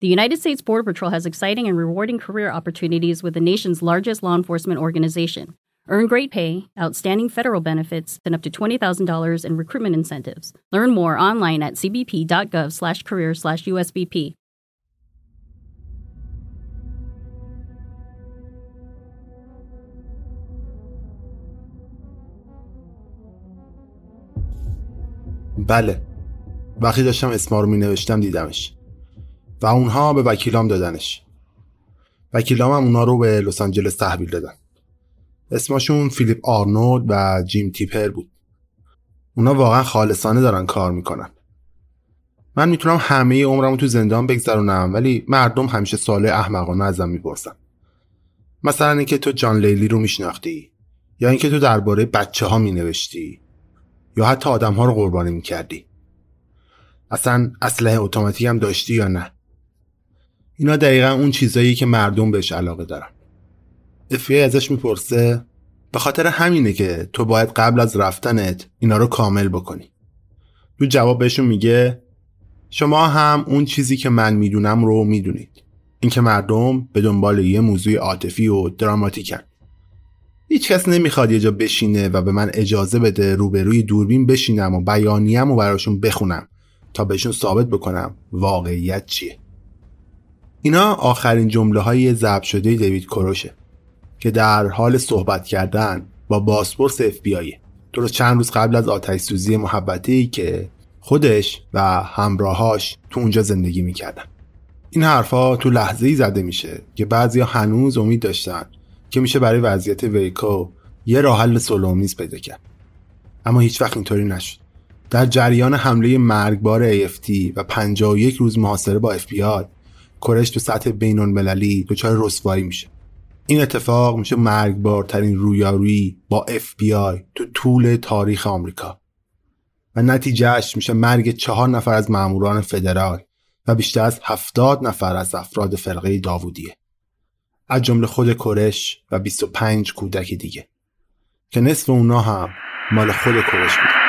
The United States Border Patrol has exciting and rewarding career opportunities with the nation's largest law enforcement organization. Earn great pay, outstanding federal benefits, and up to $20,000 in recruitment incentives. Learn more online at cbp.gov slash career slash USBP. بله وقتی داشتم اسما رو می نوشتم دیدمش و اونها به وکیلام دادنش. وکیلام هم اونا رو به لس آنجلس تحویل دادن. اسمشون فیلیپ آرنولد و جیم تیپر بود. اونا واقعا خالصانه دارن کار می‌کنن. من می‌تونم همه عمرمو تو زندان بگذرونم ولی مردم همیشه سوال احمقانه ازم می‌پرسن. مثلا اینکه تو جان لیلی رو میشناختی یا اینکه تو درباره بچه ها مینوشتی یا حتی آدم ها رو قربانی می‌کردی. اصلا اسلحه اتوماتیک هم داشتی یا نه؟ اینا دقیقا اون چیزایی که مردم بهش علاقه دارن. افیای ازش می‌پرسه به خاطر همینه که تو باید قبل از رفتنت اینا رو کامل بکنی. تو جواب بهشون میگه شما هم اون چیزی که من می‌دونم رو می‌دونید. اینکه مردم به دنبال یه موضوع عاطفی و دراماتیکن. هیچ کس نمی‌خواد یه جا بشینه و به من اجازه بده روبروی دوربین بشینم و بیانیم و براشون بخونم تا بهشون ثابت بکنم واقعیت چیه. اینا آخرین جمله های ضبط شده دیوید کروشه که در حال صحبت کردن با باسپورس اف بی درست چند روز قبل از آتش سوزی محبتی که خودش و همراهاش تو اونجا زندگی می‌کردن. این حرفها تو لحظه ای زده میشه که بعضیا هنوز امید داشتن که میشه برای وضعیت ویکو یه راه حل صلحآمیز پیدا کرد. اما هیچ وقت اینطوری نشد. در جریان حمله مرگبار AFT و 51 روز محاصره با FBI کرش تو سطح بین المللی دچار رسوایی میشه. این اتفاق میشه مرگبارترین رویارویی با FBI تو طول تاریخ آمریکا. و نتیجهش میشه مرگ چهار نفر از ماموران فدرال و بیشتر از هفتاد نفر از افراد فرقه داوودیه. از جمله خود کرش و 25 کودک دیگه. که نصف اونا هم مال خود کرش بود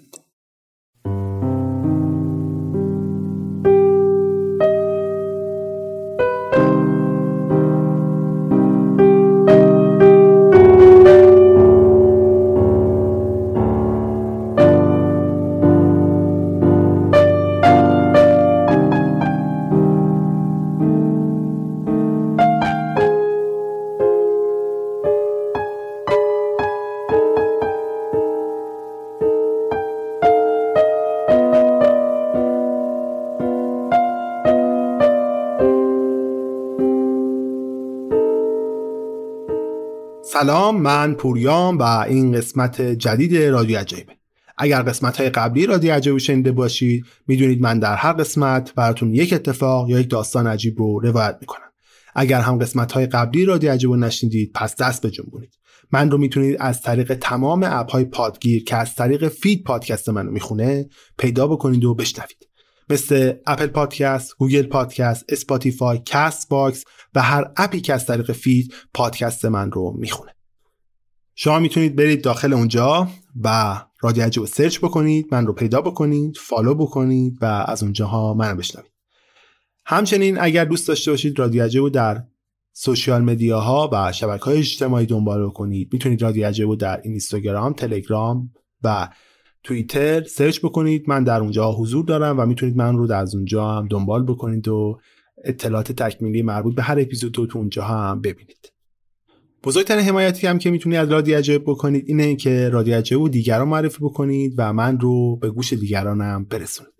سلام من پوریام و این قسمت جدید رادیو عجایبه اگر قسمت های قبلی رادیو عجایب شنیده باشید می‌دونید من در هر قسمت براتون یک اتفاق یا یک داستان عجیب رو روایت می‌کنم. اگر هم قسمت های قبلی رادیو عجایب رو نشنیدید پس دست بجنبونید من رو می‌تونید از طریق تمام app های پادگیر که از طریق feed پادکست منو می‌خونه پیدا بکنید و بشنوید. مثل Apple Podcast، Google Podcast، Spotify، Castbox و هر app ی که از طریق feed پادکست من رو می‌خونه. شما می‌تونید برید داخل اونجا و رادیو عجایب search بکنید من رو پیدا بکنید follow بکنید و از اونجاها منو بشنوید همچنین اگر دوست داشته باشید رادیو عجایب در social media ها و شبکه های اجتماعی دنبال کنید می‌تونید رادیو عجایب در اینستاگرام تلگرام و توییتر search بکنید من در اونجا حضور دارم و می‌تونید من رو از اونجا هم دنبال بکنید و اطلاعات تکمیلی مربوط به هر اپیزود رو تو اونجا هم ببینید. بزرگترین حمایتی هم که می‌تونید از رادیو عجایب بکنید اینه که رادیو عجایب رو دیگران معرفی بکنید و من رو به گوش دیگرانم برسونید.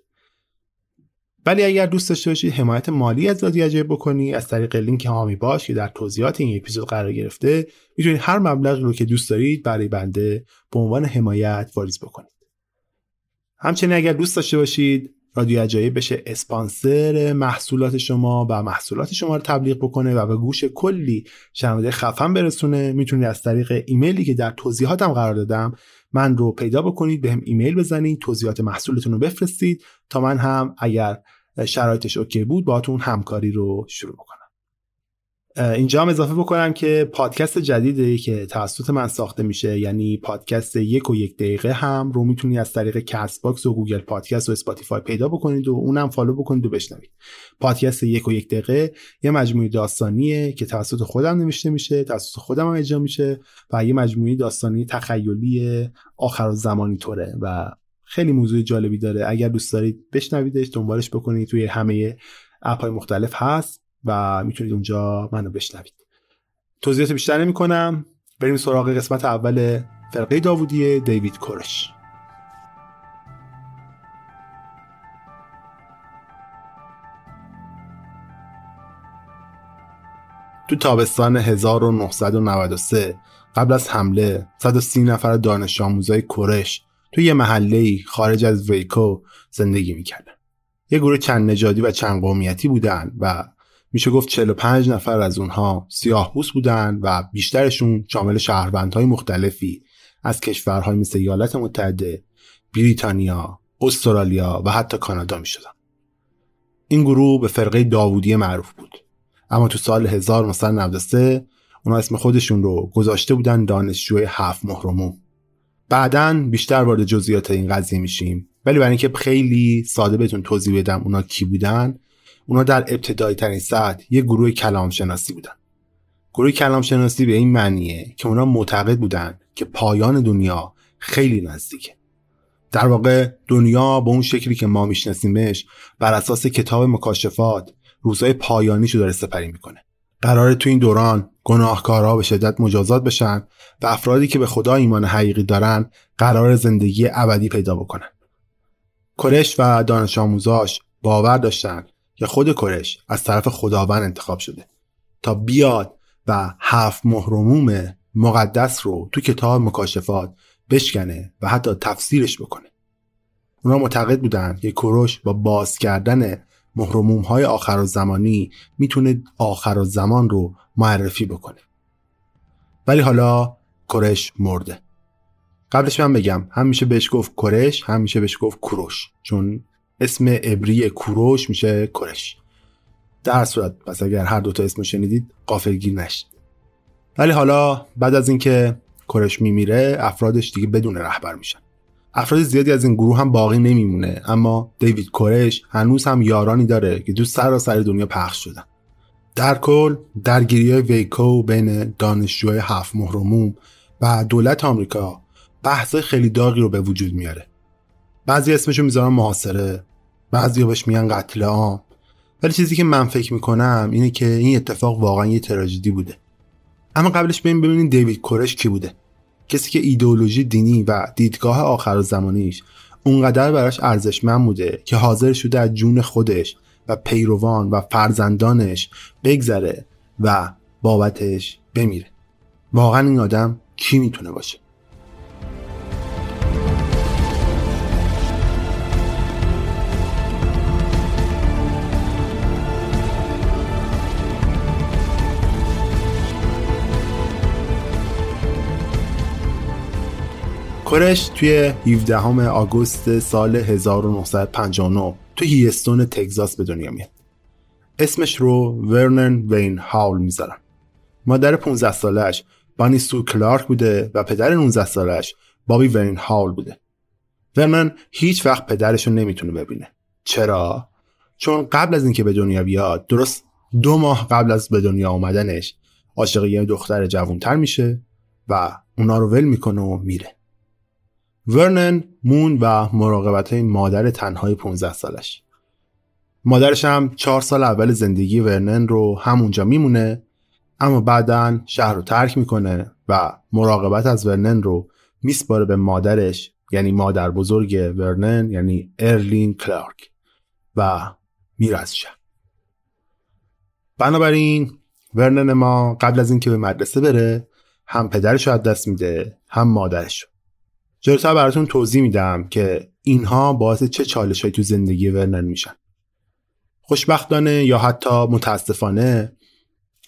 ولی اگر دوست داشته باشید حمایت مالی از رادیو عجایب بکنی از طریق لینک هامی باش که در توضیحات این اپیزود قرار گرفته می‌تونید هر مبلغی رو که دوست دارید برای بنده به عنوان حمایت واریز بکنید. همچنین اگر دوست داشته باشید رادیو عجایب بشه اسپانسر محصولات شما و محصولات شما رو تبلیغ بکنه و به گوش کلی شنونده خفن برسونه. می‌تونید از طریق ایمیلی که در توضیحاتم قرار دادم من رو پیدا بکنید بهم ایمیل بزنید توضیحات محصولتون رو بفرستید تا من هم اگر شرایطش OK بود باهاتون همکاری رو شروع بکنم. اینجا هم اضافه بکنم که پادکست جدیدی که توسط من ساخته میشه یعنی پادکست یک و یک دقیقه هم رو می‌تونید از طریق Castbox و Google Podcast و Spotify پیدا بکنید و اونم follow بکنید و بشنوید. پادکست یک و یک دقیقه یه مجموعه داستانیه که توسط خودم نوشته میشه توسط خودم هم اجرا میشه و یه مجموعه داستانی تخیلی آخر و زمانی طوره و خیلی موضوع جالبی داره. اگر دوست دارید بشنویدش دنبالش بکنید. توی همه اپ های مختلف هست. و می‌تونید اونجا منو بشنوید. توضیحات بیشتر نمی کنم بریم سراغ قسمت اول فرقه داوودی دیوید کورش. تو تابستان 1993 قبل از حمله 130 نفر دانش آموزای کورش تو یه محله خارج از ویکو زندگی می‌کردن. یه گروه چند نژادی و چند قومیتی بودن و میشه گفت 45 نفر از اونها سیاه بوس بودن و بیشترشون شامل شهروندهای مختلفی از کشورهای مثل ایالات متحده، بریتانیا، استرالیا و حتی کانادا می شدن. این گروه به فرقه داوودی معروف بود. اما تو سال 1993 اونا اسم خودشون رو گذاشته بودن دانشجوی هفت مهرموم. بعدا بیشتر وارد جزئیات این قضیه میشیم ولی برای اینکه خیلی ساده بهتون توضیح بدم اونا کی بودن اونا در ابتدایی ترین سطح یه گروه کلام شناسی بودن. گروه کلام شناسی به این معنیه که اونا معتقد بودن که پایان دنیا خیلی نزدیکه. در واقع دنیا به اون شکلی که ما میشناسیمش بر اساس کتاب مکاشفات روزهای پایانیشو داره سپری می‌کنه. قراره تو این دوران گناهکارها به شدت مجازات بشن و افرادی که به خدا ایمان حقیقی دارن قرار زندگی ابدی پیدا بکنن. کرش و دانش آموزاش باور داشتن که خود کرش از طرف خداوند انتخاب شده تا بیاد و هفت مهرموم مقدس رو تو کتاب مکاشفات بشکنه و حتی تفسیرش بکنه. اونا معتقد بودن که کروش با باز کردن محرموم های آخر و زمانی می‌تونه آخر و زمان رو معرفی بکنه. ولی حالا کرش مرده. قبلش من بگم هم میشه بهش گفت کرش هم میشه بهش گفت کروش چون اسم عبری کوروش میشه کرش در صورت پس اگر هر دوتا اسم شنیدید قافلگیر نشید. ولی حالا بعد از اینکه کرش میمیره افرادش دیگه بدون رهبر میشن. افراد زیادی از این گروه هم باقی نمیمونه اما دیوید کورش هنوز هم یارانی داره که دوست سر دنیا پخش شدن. در کل درگیری های ویکو بین دانشجوهای هفت مهرموم و دولت آمریکا بحث خیلی داغی رو به وجود میاره. بعضی اسمشو می‌ذارن محاصره. بعضی بهش میگن قتل عام. ولی چیزی که من فکر می‌کنم اینه که این اتفاق واقعا یه تراژدی بوده. اما قبلش بریم ببینیم دیوید کورش کی بوده. کسی که ایدئولوژی دینی و دیدگاه آخر زمانیش اونقدر براش ارزشمند بوده که حاضر شده از جون خودش و پیروان و فرزندانش بگذره و بابتش بمیره. واقعا این آدم کی می‌تونه باشه؟ کرش توی 17 آگوست سال 1959 تو هیستون تگزاس به دنیا میاد. اسمش رو ورنن وین هاول می‌ذارن. مادر 15 سالش بانی سو کلارک بوده و پدر 19 سالش بابی وین هاول بوده. ورنن هیچ وقت پدرش رو نمی‌تونه ببینه. چرا؟ چون قبل از اینکه به دنیا بیاد درست دو ماه قبل از به دنیا آمدنش عاشق یه دختر جوانتر میشه و اونا رو ول می‌کنه و میره. ورنن مون و مراقبت های مادر تنهای 15 سالش. مادرش هم چهار سال اول زندگی ورنن رو همونجا میمونه اما بعدا شهر رو ترک می‌کنه و مراقبت از ورنن رو میسپاره به مادرش یعنی مادر بزرگ ورنن یعنی ارلین کلارک و میره از بنابراین ورنن ما قبل از اینکه به مدرسه بره هم پدرش رو از دست میده هم مادرش رو. جلوتر براتون توضیح میدم که اینها باعث چه چالش تو زندگی ورنن میشن. خوشبختانه یا حتی متاسفانه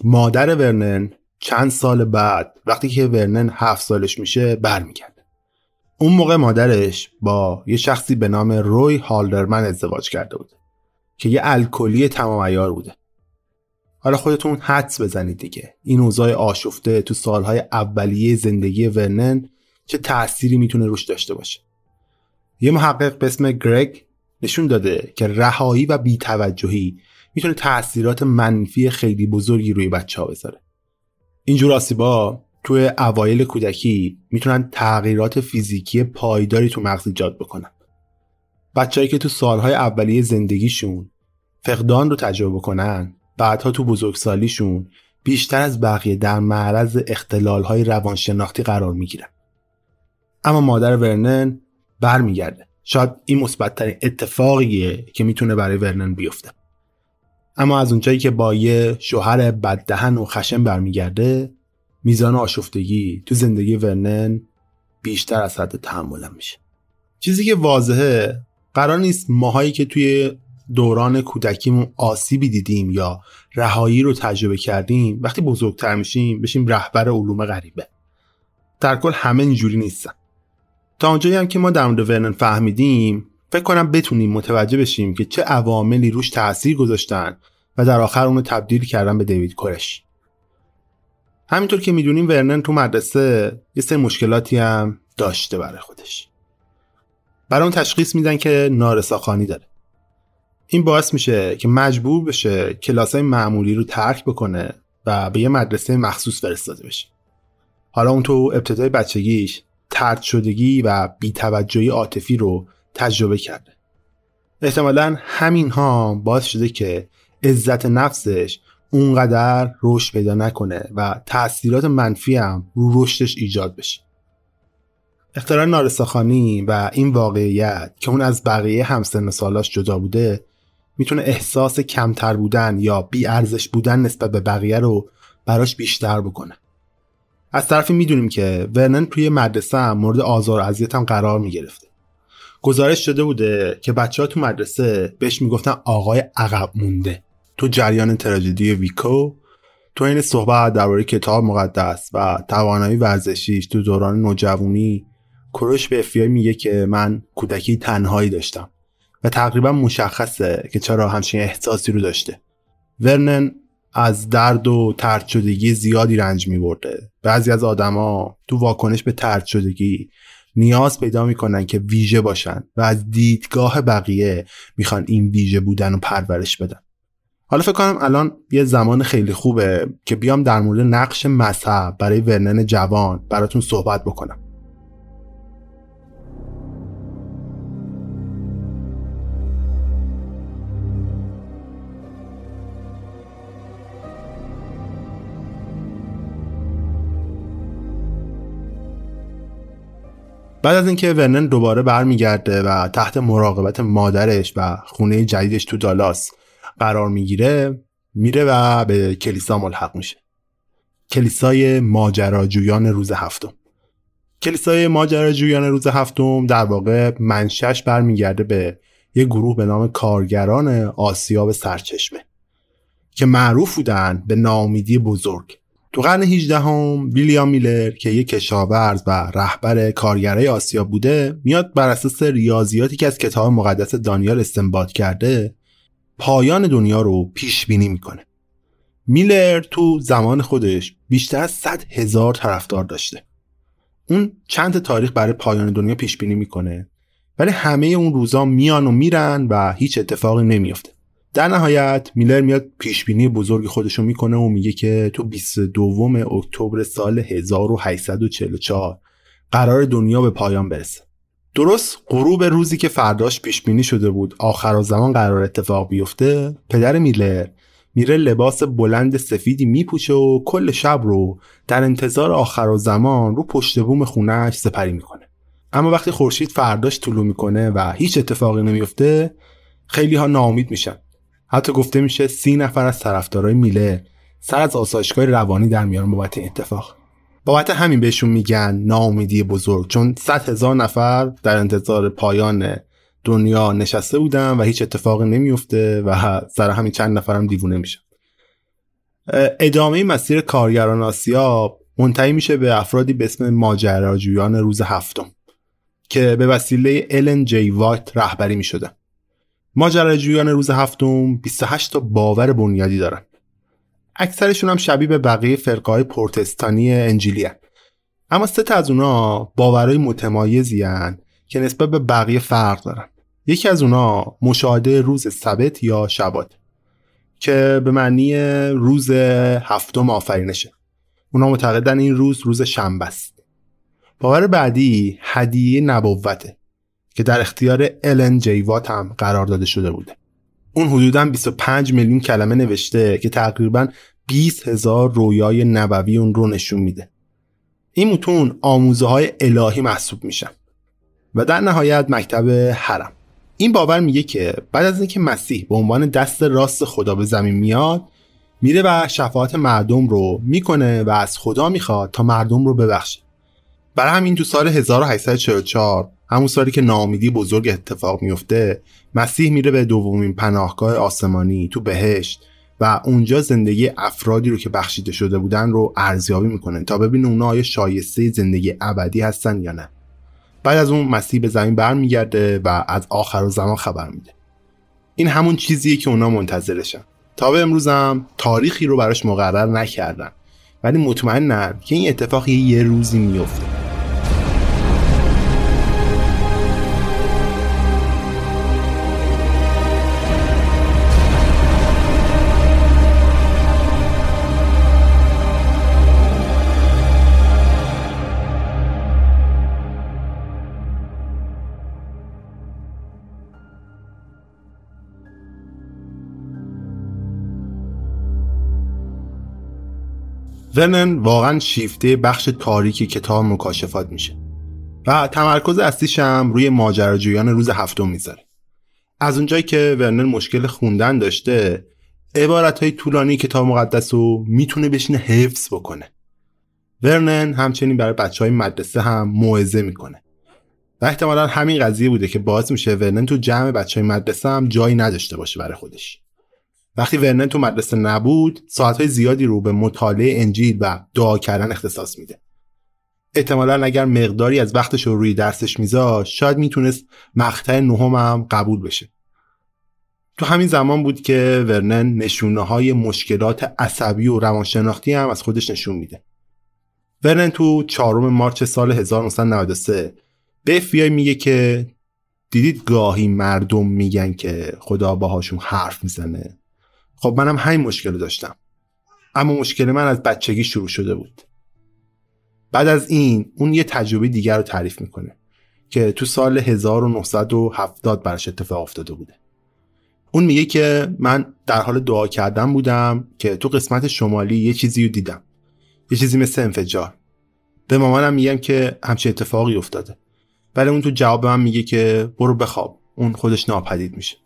مادر ورنن چند سال بعد وقتی که ورنن هفت سالش میشه برمیگرده. اون موقع مادرش با یه شخصی به نام روی هالدرمن ازدواج کرده بود که یه الکلی تمام ایار بوده. حالا خودتون حدس بزنید دیگه. این اوضاع آشفته تو سالهای اولیه زندگی ورنن چه تأثیری می‌تونه روش داشته باشه. یه محقق به اسم گرگ نشون داده که رهایی و بیتوجهی می‌تونه تاثیرات منفی خیلی بزرگی روی بچه ها بذاره. اینجور آسیبا توی اوایل کودکی می‌تونن تغییرات فیزیکی پایداری تو مغز ایجاد بکنن. بچههایی که تو سالهای اولیه زندگیشون فقدان رو تجربه کنن بعدها تو بزرگسالیشون بیشتر از بقیه در معرض اختلالهای روانشناختی قرار می‌گیرن. اما مادر ورنن برمیگرده. شاید این مثبتترین اتفاقیه که می‌تونه برای ورنن بیفته. اما از اونجایی که با یه شوهر بددهن و خشن برمیگرده میزان آشفتگی تو زندگی ورنن بیشتر از حد تحملم میشه. چیزی که واضحه قرار نیست ماهایی که توی دوران کودکیمون آسیبی دیدیم یا رهایی رو تجربه کردیم وقتی بزرگتر میشیم بشیم رهبر علوم غریبه. در کل همه اینجوری نیستن. تا اونجایی هم که ما در مورد ورنن فهمیدیم فکر کنم بتونیم متوجه بشیم که چه عواملی روش تاثیر گذاشتن و در آخر اونو تبدیل کردن به دیوید کورش. همینطور که می‌دونیم ورنن تو مدرسه یه سری مشکلاتی هم داشته برای خودش. برای اون تشخیص میدن که نارساخانی داره. این باعث میشه که مجبور بشه کلاس های معمولی رو ترک بکنه و به یه مدرسه مخصوص فرستاده بشه. حالا اون تو ابتدای بچگیش ترد شدگی و بیتوجهی عاطفی رو تجربه کرده. احتمالا همین ها باعث شده که عزت نفسش اونقدر رشد پیدا نکنه و تاثیرات منفی هم رو رشدش ایجاد بشه. اختلال نارساخانی و این واقعیت که اون از بقیه همسن سالاش جدا بوده می‌تونه احساس کمتر بودن یا بیارزش بودن نسبت به بقیه رو براش بیشتر بکنه. از طرفی می‌دونیم که ورنن توی مدرسه هم مورد آزار و اذیت هم قرار می‌گرفته. گزارش شده بوده که بچه ها تو مدرسه بهش می‌گفتن آقای عقب مونده. تو جریان تراژدی ویکو تو این صحبت درباره کتاب مقدس و توانایی ورزشیش تو دوران نوجوانی کروش به افیای میگه که من کودکی تنهایی داشتم و تقریبا مشخصه که چرا همچین احساسی رو داشته. ورنن از درد و ترد شدگی زیادی رنج می برده بعضی از آدما تو واکنش به ترد شدگی نیاز پیدا می‌کنن که ویژه باشن و از دیدگاه بقیه می‌خوان این ویژه بودن و پرورش بدن. حالا فکر کنم الان یه زمان خیلی خوبه که بیام در مورد نقش مذهب برای ورنن جوان براتون صحبت بکنم. بعد از اینکه ورنن دوباره برمیگرده و تحت مراقبت مادرش و خونه جدیدش تو دالاس قرار می‌گیره میره و به کلیسا ملحق میشه. کلیسای ماجراجویان روز هفتم. کلیسای ماجراجویان روز هفتم در واقع منشش برمیگرده به یه گروه به نام کارگران آسیاب سرچشمه که معروف بودن به ناامیدی بزرگ. تو قرن 18 هم ویلیام میلر که یک کشاورز و رهبر کارگرای آسیا بوده میاد بر اساس ریاضیاتی که از کتاب مقدس دانیال استنباط کرده پایان دنیا رو پیش بینی می‌کنه. میلر تو زمان خودش بیشتر از 100 هزار طرفدار داشته. اون چند تاریخ برای پایان دنیا پیش بینی می‌کنه ولی همه اون روزا میان و میرن و هیچ اتفاقی نمیافته. در نهایت میلر میاد پیشبینی بزرگ خودشو می‌کنه و میگه که تو 22 اکتبر سال 1844 قرار دنیا به پایان برسه. درست غروب روزی که فرداش پیش بینی شده بود آخر زمان قرار اتفاق بیفته پدر میلر میره لباس بلند سفیدی میپوشه و کل شب رو در انتظار آخر زمان رو پشت بوم خونهش سپری می‌کنه. اما وقتی خورشید فرداش طلوع می‌کنه و هیچ اتفاقی نمیفته خیلی ها ناامید میشن. حتی گفته میشه سی نفر از طرفدارای میله سر از آسایشگاه روانی در میارن بابت این اتفاق. بابت همین بهشون میگن ناامیدی بزرگ چون صد هزار نفر در انتظار پایان دنیا نشسته بودن و هیچ اتفاقی نمیفته و سر همین چند نفرم دیوونه میشن ادامه مسیر کارگران آسیا منتهی میشه به افرادی به اسم ماجراجویان روز هفتم که به وسیله الن جی وایت رهبری می شدن. ماجراجویان روز هفتم 28 تا باور بنیادی دارن. اکثرشون هم شبیه به بقیه فرقای پروتستانی انجیلی هن. اما سه تا از اونا باورهای متمایزی هن که نسبت به بقیه فرق دارن. یکی از اونا مشاهده روز سبت یا شبات که به معنی روز هفتم آفرینشه. اونا معتقدن این روز روز شنبه است. باور بعدی هدیه نبوته که در اختیار الن جیوات هم قرار داده شده بوده. اون حدودا 25 میلیون کلمه نوشته که تقریبا 20 هزار رویای نبوی اون رو نشون میده. این متون آموزه های الهی محسوب میشن و در نهایت مکتب حرم. این باور میگه که بعد از اینکه مسیح به عنوان دست راست خدا به زمین میاد میره و شفاعت مردم رو می‌کنه و از خدا می‌خواد تا مردم رو ببخشه. برای همین تو سال 1844 همون سالی که ناامیدی بزرگ اتفاق میفته مسیح میره به دومین پناهگاه آسمانی تو بهشت و اونجا زندگی افرادی رو که بخشیده شده بودن رو ارزیابی می‌کنه تا ببینه اونا آیا شایسته زندگی ابدی هستن یا نه. بعد از اون مسیح به زمین برمیگرده و از آخر و زمان خبر میده. این همون چیزیه که اونا منتظرشن. تا به امروزم تاریخی رو براش مقرر نکردن. ولی مطمئنن که این اتفاق یه روزی میفته ورنن واقعا شیفته بخش تاریکی کتاب مکاشفات میشه. و تمرکز اصلیش هم روی ماجراجویان روز هفتم می‌ذاره. از اونجایی که ورنن مشکل خوندن داشته عبارت های طولانی کتاب مقدس رو می‌تونه بشینه حفظ بکنه. ورنن همچنین برای بچه های مدرسه هم موعظه می‌کنه. و احتمالا همین قضیه بوده که باعث میشه ورنن تو جمع بچه های مدرسه هم جایی نداشته باشه برای خودش. وقتی ورنن تو مدرسه نبود ساعتهای زیادی رو به مطالعه انجیل و دعا کردن اختصاص میده. احتمالا اگر مقداری از وقتش رو روی درسش میذاشت شاید می‌تونست مقطع نهم هم قبول بشه. تو همین زمان بود که ورنن نشونه های مشکلات عصبی و روانشناختی هم از خودش نشون میده. ورنن تو چهارم مارچ سال 1993 به FBI میگه که دیدید گاهی مردم میگن که خدا باهاشون حرف می‌زنه؟ خب منم همین مشکل داشتم. اما مشکل من از بچگی شروع شده بود. بعد از این اون یه تجربه دیگر رو تعریف می‌کنه که تو سال 1970 براش اتفاق افتاده بوده. اون میگه که من در حال دعا کردن بودم که تو قسمت شمالی یه چیزی رو دیدم. یه چیزی مثل انفجار. به مامانم میگم که همچین اتفاقی افتاده. ولی اون تو جواب من میگه که برو بخواب. اون خودش ناپدید میشه.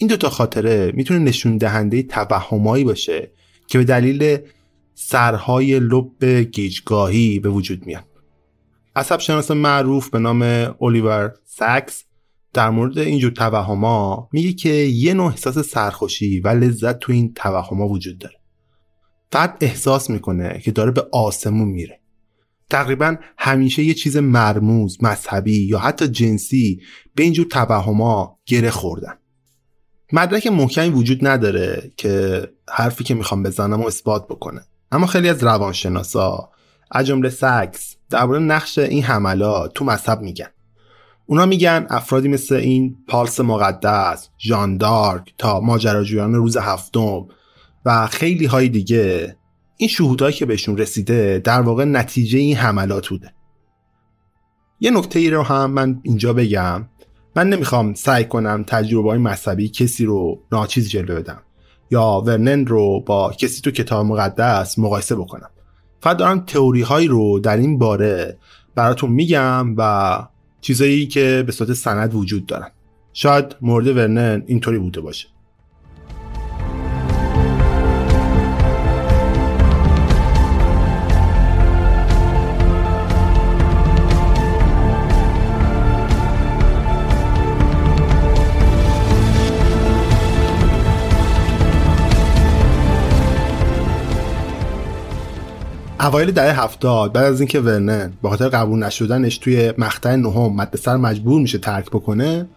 این دوتا خاطره می‌تونه نشون دهنده توهمایی باشه که به دلیل سرهای لب گیجگاهی به وجود میاد عصب شناس معروف به نام اولیور ساکس در مورد اینجور توهما میگه که یه نوع احساس سرخوشی و لذت تو این توهما وجود داره. فرد احساس می‌کنه که داره به آسمون میره. تقریبا همیشه یه چیز مرموز مذهبی یا حتی جنسی به اینجور توهما گره خوردن. مدرک محکمی وجود نداره که حرفی که می‌خوام بزنم و اثبات بکنه. اما خیلی از روانشناسا از جمله سکس درباره نقش این حملات تو مذهب میگن. اونا میگن افرادی مثل این پالس مقدس، ژان دارک تا ماجراجویان روز هفتم و خیلی های دیگه این شهودهایی که بهشون رسیده در واقع نتیجه این حملات بوده. یه نکته ای رو هم من اینجا بگم. من نمی‌خوام سعی کنم تجربه های مذهبی کسی رو ناچیز جلو بدم یا ورنن رو با کسی تو کتاب مقدس مقایسه بکنم. فقط دارم تئوری هایی رو در این باره براتون میگم و چیزایی که به صورت سند وجود دارن. شاید مورد ورنن اینطوری بوده باشه. اوایل دهه هفتاد بعد از اینکه ورنن به خاطر قبول نشدنش توی مقطع نهم مدرسه مجبور میشه ترک بکنه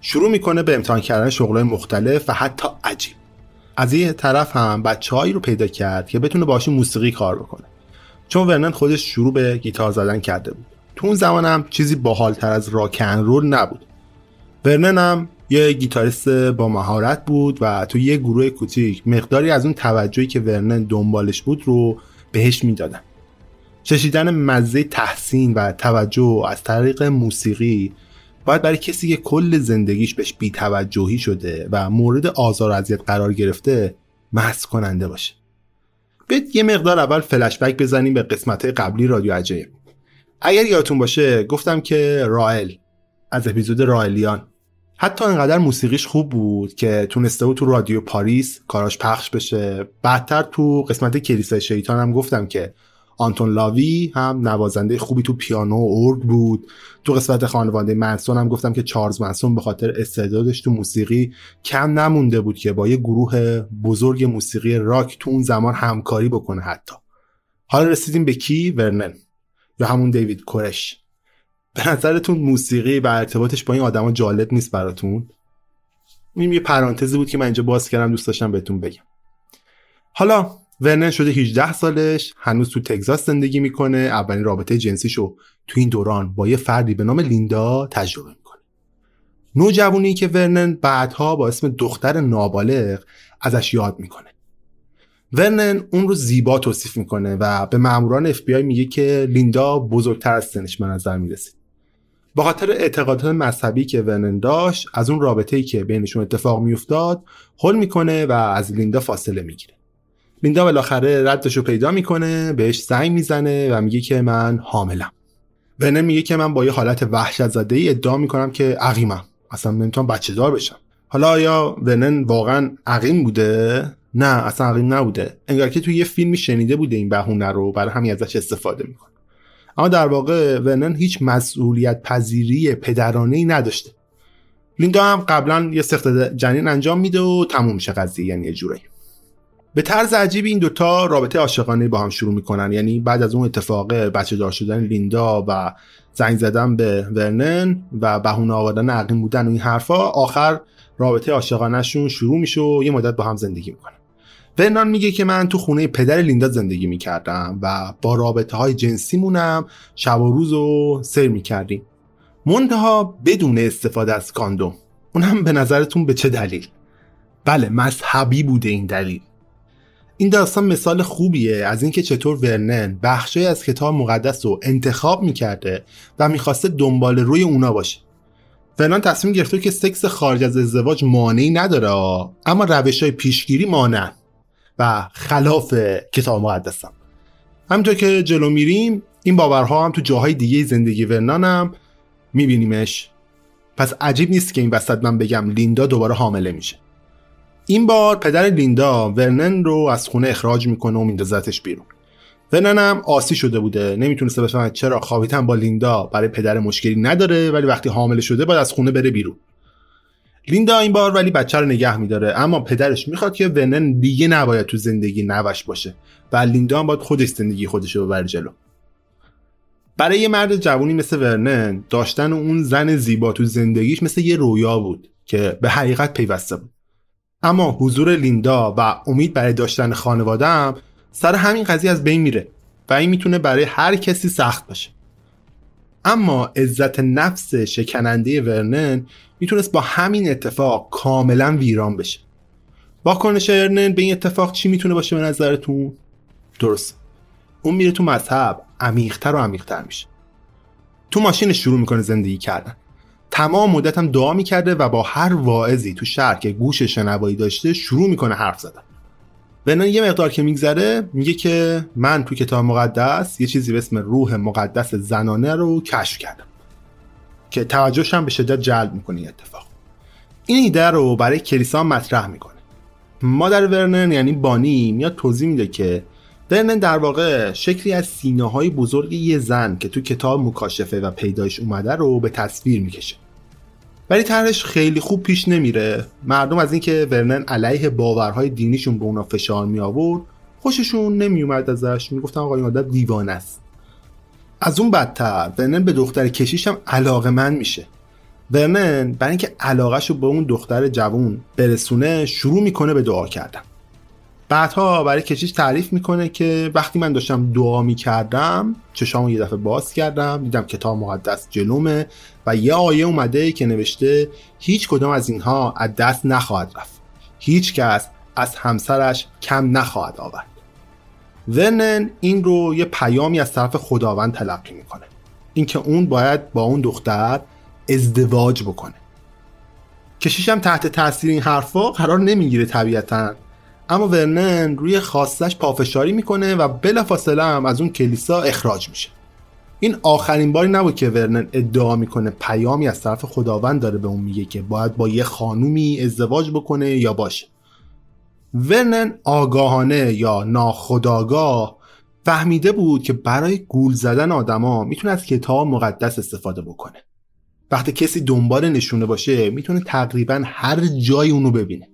شروع می‌کنه به امتحان کردن شغلای مختلف و حتی عجیب. از یه طرف هم بچههایی رو پیدا کرد که بتونه باشه موسیقی کار بکنه. چون ورنن خودش شروع به گیتار زدن کرده بود. تو اون زمان هم چیزی باحالتر از راکن رول نبود. ورنن هم یه گیتاریست با مهارت بود و تو یه گروه کوچیک مقداری از اون توجهی که ورنن دنبالش بود رو بهش می‌دادن چشیدن مزه تحسین و توجه از طریق موسیقی باید برای کسی که کل زندگیش بهش بیتوجهی شده و مورد آزار و اذیت قرار گرفته محض کننده باشه. بیت یه مقدار اول فلشبک بزنیم به قسمت قبلی رادیو عجایب. اگر یادتون باشه گفتم که رائل از اپیزود رائلیان. حتی انقدر موسیقیش خوب بود که تونسته بود تو رادیو پاریس کاراش پخش بشه. بعدتر تو قسمت کلیسای شیطان هم گفتم که آنتون لاوی هم نوازنده خوبی تو پیانو و ارگ بود. تو قسمت خانواده منسون هم گفتم که چارلز منسون به خاطر استعدادش تو موسیقی کم نمونده بود که با یه گروه بزرگ موسیقی راک تو اون زمان همکاری بکنه حتی. حالا رسیدیم به کی؟ ورنن. یا همون دیوید کورش. به نظرتون موسیقی و ارتباطش با این آدما جالب نیست براتون؟ این یه پرانتزی بود که من اینجا باز کردم دوست داشتم بهتون بگم. حالا ورنن شده 18 سالش هنوز تو تگزاس زندگی می‌کنه اولین رابطه جنسیشو تو این دوران با یه فردی به نام لیندا تجربه می‌کنه. نوجوانی که ورنن بعدها با اسم دختر نابالغ ازش یاد می‌کنه. ورنن اون رو زیبا توصیف می‌کنه و به ماموران اف میگه که لیندا بزرگتر از سنش به نظر می‌رسید. با خاطر اعتقادات مذهبی که ورنن داشت از اون رابطه‌ای که بینشون اتفاق میافتاد حل می‌کنه و از لیندا فاصله می‌گیره. لیندا بالاخره ردش رو پیدا می‌کنه بهش زنگ می‌زنه و میگه که من حاملم. ورنن میگه که من با یه حالت وحشت زده ای ادعا می‌کنم که عقیمم. اصلا نمی‌تونم بچه دار بشم. حالا آیا ورنن واقعا عقیم بوده؟ نه اصلا عقیم نبوده. انگار که توی یه فیلمی شنیده بوده این بهونه رو برای همین ازش استفاده می‌کنه. اما در واقع ورنن هیچ مسئولیت پذیری پدرانه ای نداشته. لیندا هم قبلا یه سخت جنین انجام میده و تموم میشه قضیه یعنی یه جوری به طرز عجیبی این دوتا رابطه عاشقانه با هم شروع می‌کنن. یعنی بعد از اون اتفاق بچه دار شدن لیندا و زنگ زدن به ورنن و بهونه آوردن عقیم بودن و این حرفا آخر رابطه عاشقانهشون شروع میشه و یه مدت با هم زندگی می‌کنن. ورنان میگه که من تو خونه پدر لیندا زندگی می‌کردم و با رابطه های جنسیمونم شب و روز رو سر می‌کردیم. منتها بدون استفاده از کاندوم. اونم به نظرتون به چه دلیل؟ بله مذهبی بوده این دلیل. این داستان مثال خوبیه از اینکه چطور ورنن بخشی از کتاب مقدس رو انتخاب می‌کرده و می‌خواسته دنبال روی اونا باشه. ورنان تصمیم گرفته که سکس خارج از ازدواج مانعی نداره اما روش های پیشگیری مانع. و خلاف کتاب مقدسم. همینطور که جلو میریم این باورها هم تو جاهای دیگه زندگی ورنان هم میبینیمش. پس عجیب نیست که این وسط من بگم لیندا دوباره حامله میشه. این بار پدر لیندا ورنن رو از خونه اخراج می‌کنه و میندازتش بیرون. ورنن هم آسی شده بوده. نمی‌تونسته بفهمه چرا خوابیدن با لیندا برای پدر مشکلی نداره ولی وقتی حامله شده باید از خونه بره بیرون. لیندا این بار ولی بچه رو نگه میداره. اما پدرش می‌خواد که ونن دیگه نباید تو زندگی نوش باشه و لیندا هم باید خودش زندگی خودش رو ببره جلو. برای یه مرد جوانی مثل ورنن داشتن اون زن زیبا تو زندگیش مثل یه رویا بود که به حقیقت پیوسته بود. اما حضور لیندا و امید برای داشتن خانوادم سر همین قضیه از بین میره و این می‌تونه برای هر کسی سخت باشه. اما عزت نفس شکننده ورنن می‌تونست با همین اتفاق کاملا ویران بشه. واکنش ورنن به این اتفاق چی می‌تونه باشه به نظرتون؟ درست. اون میره تو مذهب عمیقتر و عمیقتر میشه. تو ماشینش شروع می‌کنه زندگی کردن. تمام مدت هم دعا می‌کرده و با هر واعظی تو شهر که گوش شنوایی داشته شروع می‌کنه حرف زدن. ونن یه مقدار که میگذره میگه که من تو کتاب مقدس یه چیزی به اسم روح مقدس زنانه رو کشف کردم. که توجهش هم به شدت جلب می‌کنه این اتفاق. این ایده رو برای کلیسا مطرح می‌کنه. مادر ورنن یعنی بانی میاد توضیح میده که ورنن در واقع شکلی از سینه های بزرگ یه زن که تو کتاب مکاشفه و پیدایش اومده رو به تصویر می‌کشه. ولی طرحش خیلی خوب پیش نمیره. مردم از اینکه ورنن علیه باورهای دینیشون به اونا فشار می آورد خوششون نمیومد ازش. می‌گفتن آقا این آدم دیوانه است. از اون بدتر. ورنن به دختر کشیش هم علاقه من میشه. ورنن برای اینکه علاقهش رو به اون دختر جوون برسونه شروع می‌کنه به دعا کردن. بعدها برای کشیش تعریف می‌کنه که وقتی من داشتم دعا می‌کردم چشامو یه دفعه باز کردم دیدم کتاب مقدس جلومه و یه آیه اومده که نوشته هیچ کدام از اینها از دست نخواهد رفت. هیچ کس از همسرش کم نخواهد آورد. ورنن این رو یه پیامی از طرف خداوند تلقی می‌کنه. اینکه اون باید با اون دختر ازدواج بکنه. کشیشم تحت تاثیر این حرفا قرار نمی‌گیره طبیعتا. اما ورنن روی خواستش پافشاری می‌کنه و بلافاصله هم از اون کلیسا اخراج میشه. این آخرین باری نبود که ورنن ادعا می‌کنه پیامی از طرف خداوند داره به اون میگه که باید با یه خانومی ازدواج بکنه یا باشه. ورنن آگاهانه یا ناخداگاه فهمیده بود که برای گول زدن آدما می‌تونه از کتاب مقدس استفاده بکنه. وقتی کسی دنبال نشونه باشه می‌تونه تقریبا هر جای اونو ببینه.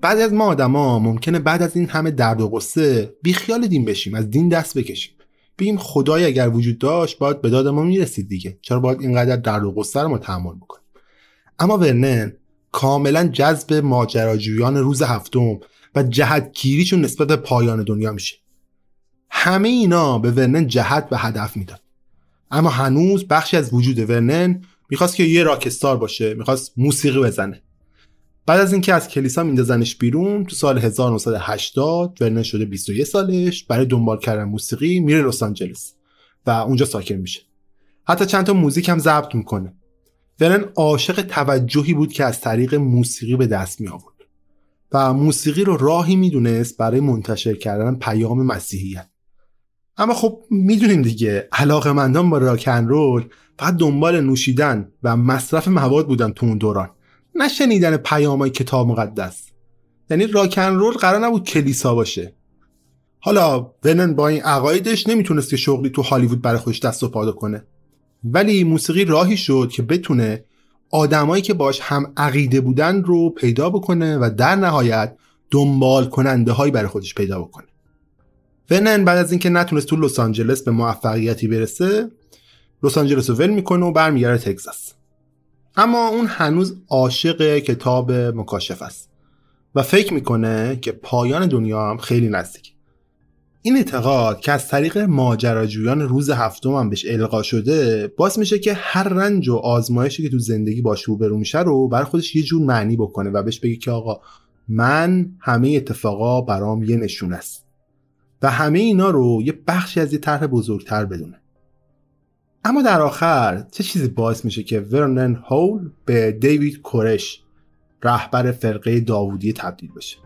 بعد از ما آدما ممکنه بعد از این همه درد و قصه بیخیال دین بشیم از دین دست بکشیم. بگیم خدای اگر وجود داشت باید به داد ما می‌رسید دیگه. چرا باید اینقدر درد و رو ما تحمل بکنیم؟ اما ورنن کاملا جذب ماجراجویان روز هفتم و جهتگیریشون نسبت به پایان دنیا میشه. همه اینا به ورنن جهت و هدف می‌داد اما هنوز بخشی از وجود ورنن می‌خواست که یه راکستار باشه می‌خواست موسیقی بزنه. بعد از اینکه از کلیسا میندازنش بیرون تو سال 1980 ورنن شده 21 سالش برای دنبال کردن موسیقی میره لس آنجلس و اونجا ساکن میشه. حتی چند تا موزیک هم ضبط می‌کنه. ورن عاشق توجهی بود که از طریق موسیقی به دست می آورد و موسیقی رو راهی می‌دونست برای منتشر کردن پیام مسیحیت. اما خب می‌دونیم دیگه علاقه مندان با راکن رول فقط دنبال نوشیدن و مصرف مواد بودن تو اون دوران. نه شنیدن پیامای کتاب مقدس. یعنی راکن رول قرار نبود کلیسا باشه. حالا ونن با این عقایدش نمی‌تونست که شغلی تو هالیوود برای خودش دست و پا کنه. ولی موسیقی راهی شد که بتونه آدمایی که باش هم عقیده بودن رو پیدا بکنه و در نهایت دنبال کننده هایی برای خودش پیدا بکنه. ونن بعد از اینکه نتونست تو لس آنجلس به موفقیتی برسه لس آنجلس رو ول می‌کنه و برمیگرده تگزاس. اما اون هنوز عاشق کتاب مکاشف است و فکر می‌کنه که پایان دنیا هم خیلی نزدیک. این اعتقاد که از طریق ماجراجویان روز هفتم هم بهش القا شده باعث میشه که هر رنج و آزمایشی که تو زندگی باش روبرو میشه رو برای خودش یه جور معنی بکنه و بهش بگه که آقا من همه اتفاقا برام یه نشون است و همه اینا رو یه بخشی از یه طرح بزرگتر بدونه. اما در آخر چه چیزی باعث میشه که ورنن هول به دیوید کورش رهبر فرقه داوودی تبدیل بشه؟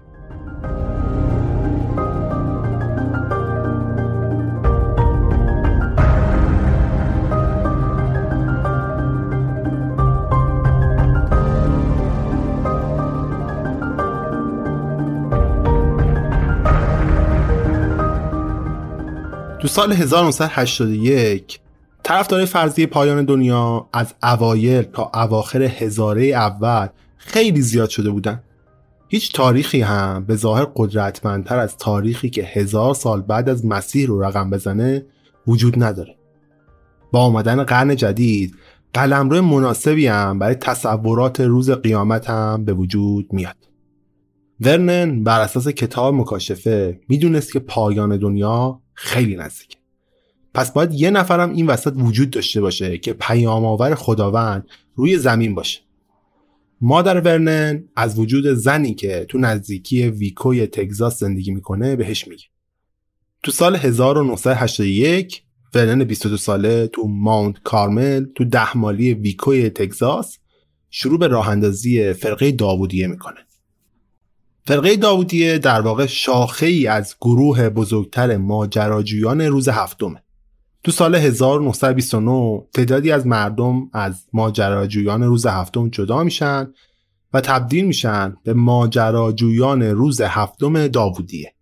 تو سال 1981 طرفدار فرضی پایان دنیا از اوایل تا اواخر هزاره اول خیلی زیاد شده بودن. هیچ تاریخی هم به ظاهر قدرتمندتر از تاریخی که هزار سال بعد از مسیح رو رقم بزنه وجود نداره. با آمدن قرن جدید قلمرو مناسبی هم برای تصورات روز قیامت هم به وجود میاد. ورنن بر اساس کتاب مکاشفه می‌دونست که پایان دنیا خیلی نزدیکه. پس باید یه نفرم این وسط وجود داشته باشه که پیام آور خداوند روی زمین باشه. مادر ورنن از وجود زنی که تو نزدیکی ویکوی تگزاس زندگی می‌کنه بهش میگه. تو سال 1981 ورنن 22 ساله تو ماونت کارمل تو دهمالی ویکوی تگزاس شروع به راه اندازی فرقه داوودیه می‌کنه. فرقه داوودیه در واقع شاخه ای از گروه بزرگتر ماجراجویان روز هفتمه. تو سال 1929 تعدادی از مردم از ماجراجویان روز هفتم جدا میشن و تبدیل میشن به ماجراجویان روز هفتم داوودیه.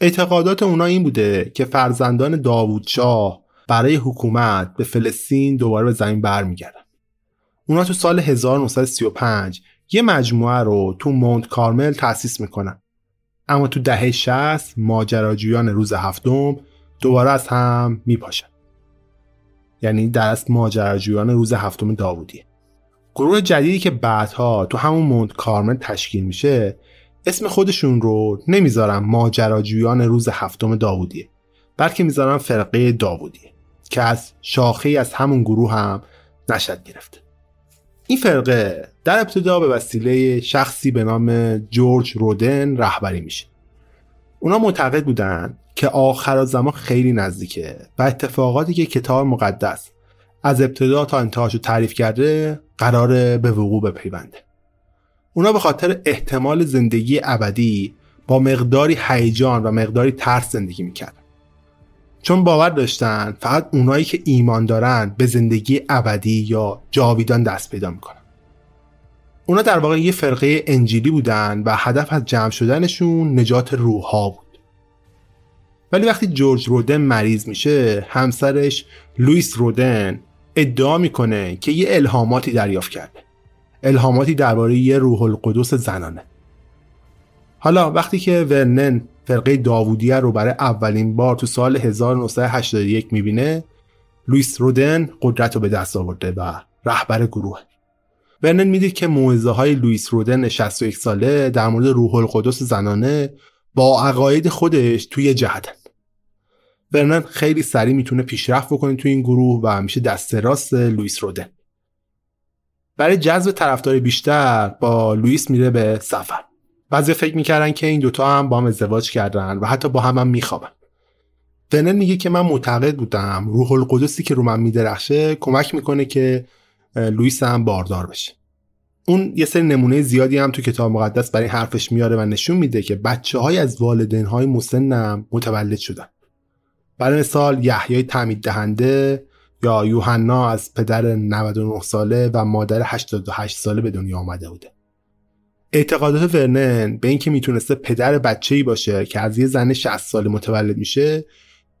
اعتقادات اونا این بوده که فرزندان داوودشاه برای حکومت به فلسطین دوباره به زمین برمیگردن. اونا تو سال 1935 یه مجموعه رو تو مونت کارمل تأسیس می‌کنن. اما تو دهه 60 ماجراجویان روز هفتم دوباره از هم میپاشن. یعنی در اصل ماجراجویان روز هفتم داوودیه. گروه جدیدی که بعدها تو همون مونت کارمل تشکیل میشه اسم خودشون رو نمی‌ذارن ماجراجویان روز هفتم داوودیه بلکه می‌ذارن فرقه داوودیه که از شاخه از همون گروه هم نشد گرفته. این فرقه در ابتدا به وسیله شخصی به نام جورج رودن رهبری میشه. اونا معتقد بودن که آخر زمان خیلی نزدیکه و اتفاقاتی که کتاب مقدس از ابتدا تا انتهاش تعریف کرده قرار به وقوع بپیونده. اونا به خاطر احتمال زندگی ابدی با مقداری هیجان و مقداری ترس زندگی می‌کردن. چون باور داشتن فقط اونایی که ایمان دارن به زندگی ابدی یا جاویدان دست پیدا می‌کنن. اونا در واقع یه فرقه انجیلی بودن و هدف از جمع شدنشون نجات روحها بود. ولی وقتی جورج رودن مریض میشه همسرش لوئیس رودن ادعا می‌کنه که یه الهاماتی دریافت کرده. الهاماتی درباره یه روح القدس زنانه. حالا وقتی که ورنن فرقه داوودیه رو برای اولین بار تو سال 1981 می‌بینه لوئیس رودن قدرت رو به دست آورده و رهبر گروه. ورنن می‌دید که موعظه های لوئیس رودن 61 ساله در مورد روح القدس زنانه با عقاید خودش توی جهتن ورنن خیلی سریع می‌تونه پیشرفت بکنه توی این گروه و میشه دست راست لوئیس رودن برای جذب طرفدار بیشتر با لوئیس میره به سفر. بعضی فکر می‌کردن که این دوتا هم با هم ازدواج کردن و حتی با هم هم میخوابن. ورنن میگه که من معتقد بودم روح القدسی که رو من میدرخشه کمک می‌کنه که لوئیس هم باردار بشه. اون یه سری نمونه زیادی هم تو کتاب مقدس برای حرفش میاره و نشون میده که بچه های از والدین های مسنم متولد شدن. برای مثال یحیای تعمید دهنده یا یوحنا از پدر 99 ساله و مادر 88 ساله به دنیا آمده بوده. اعتقادات ورنن به اینکه می‌تونسته پدر بچه ای باشه که از یه زن 60 ساله متولد میشه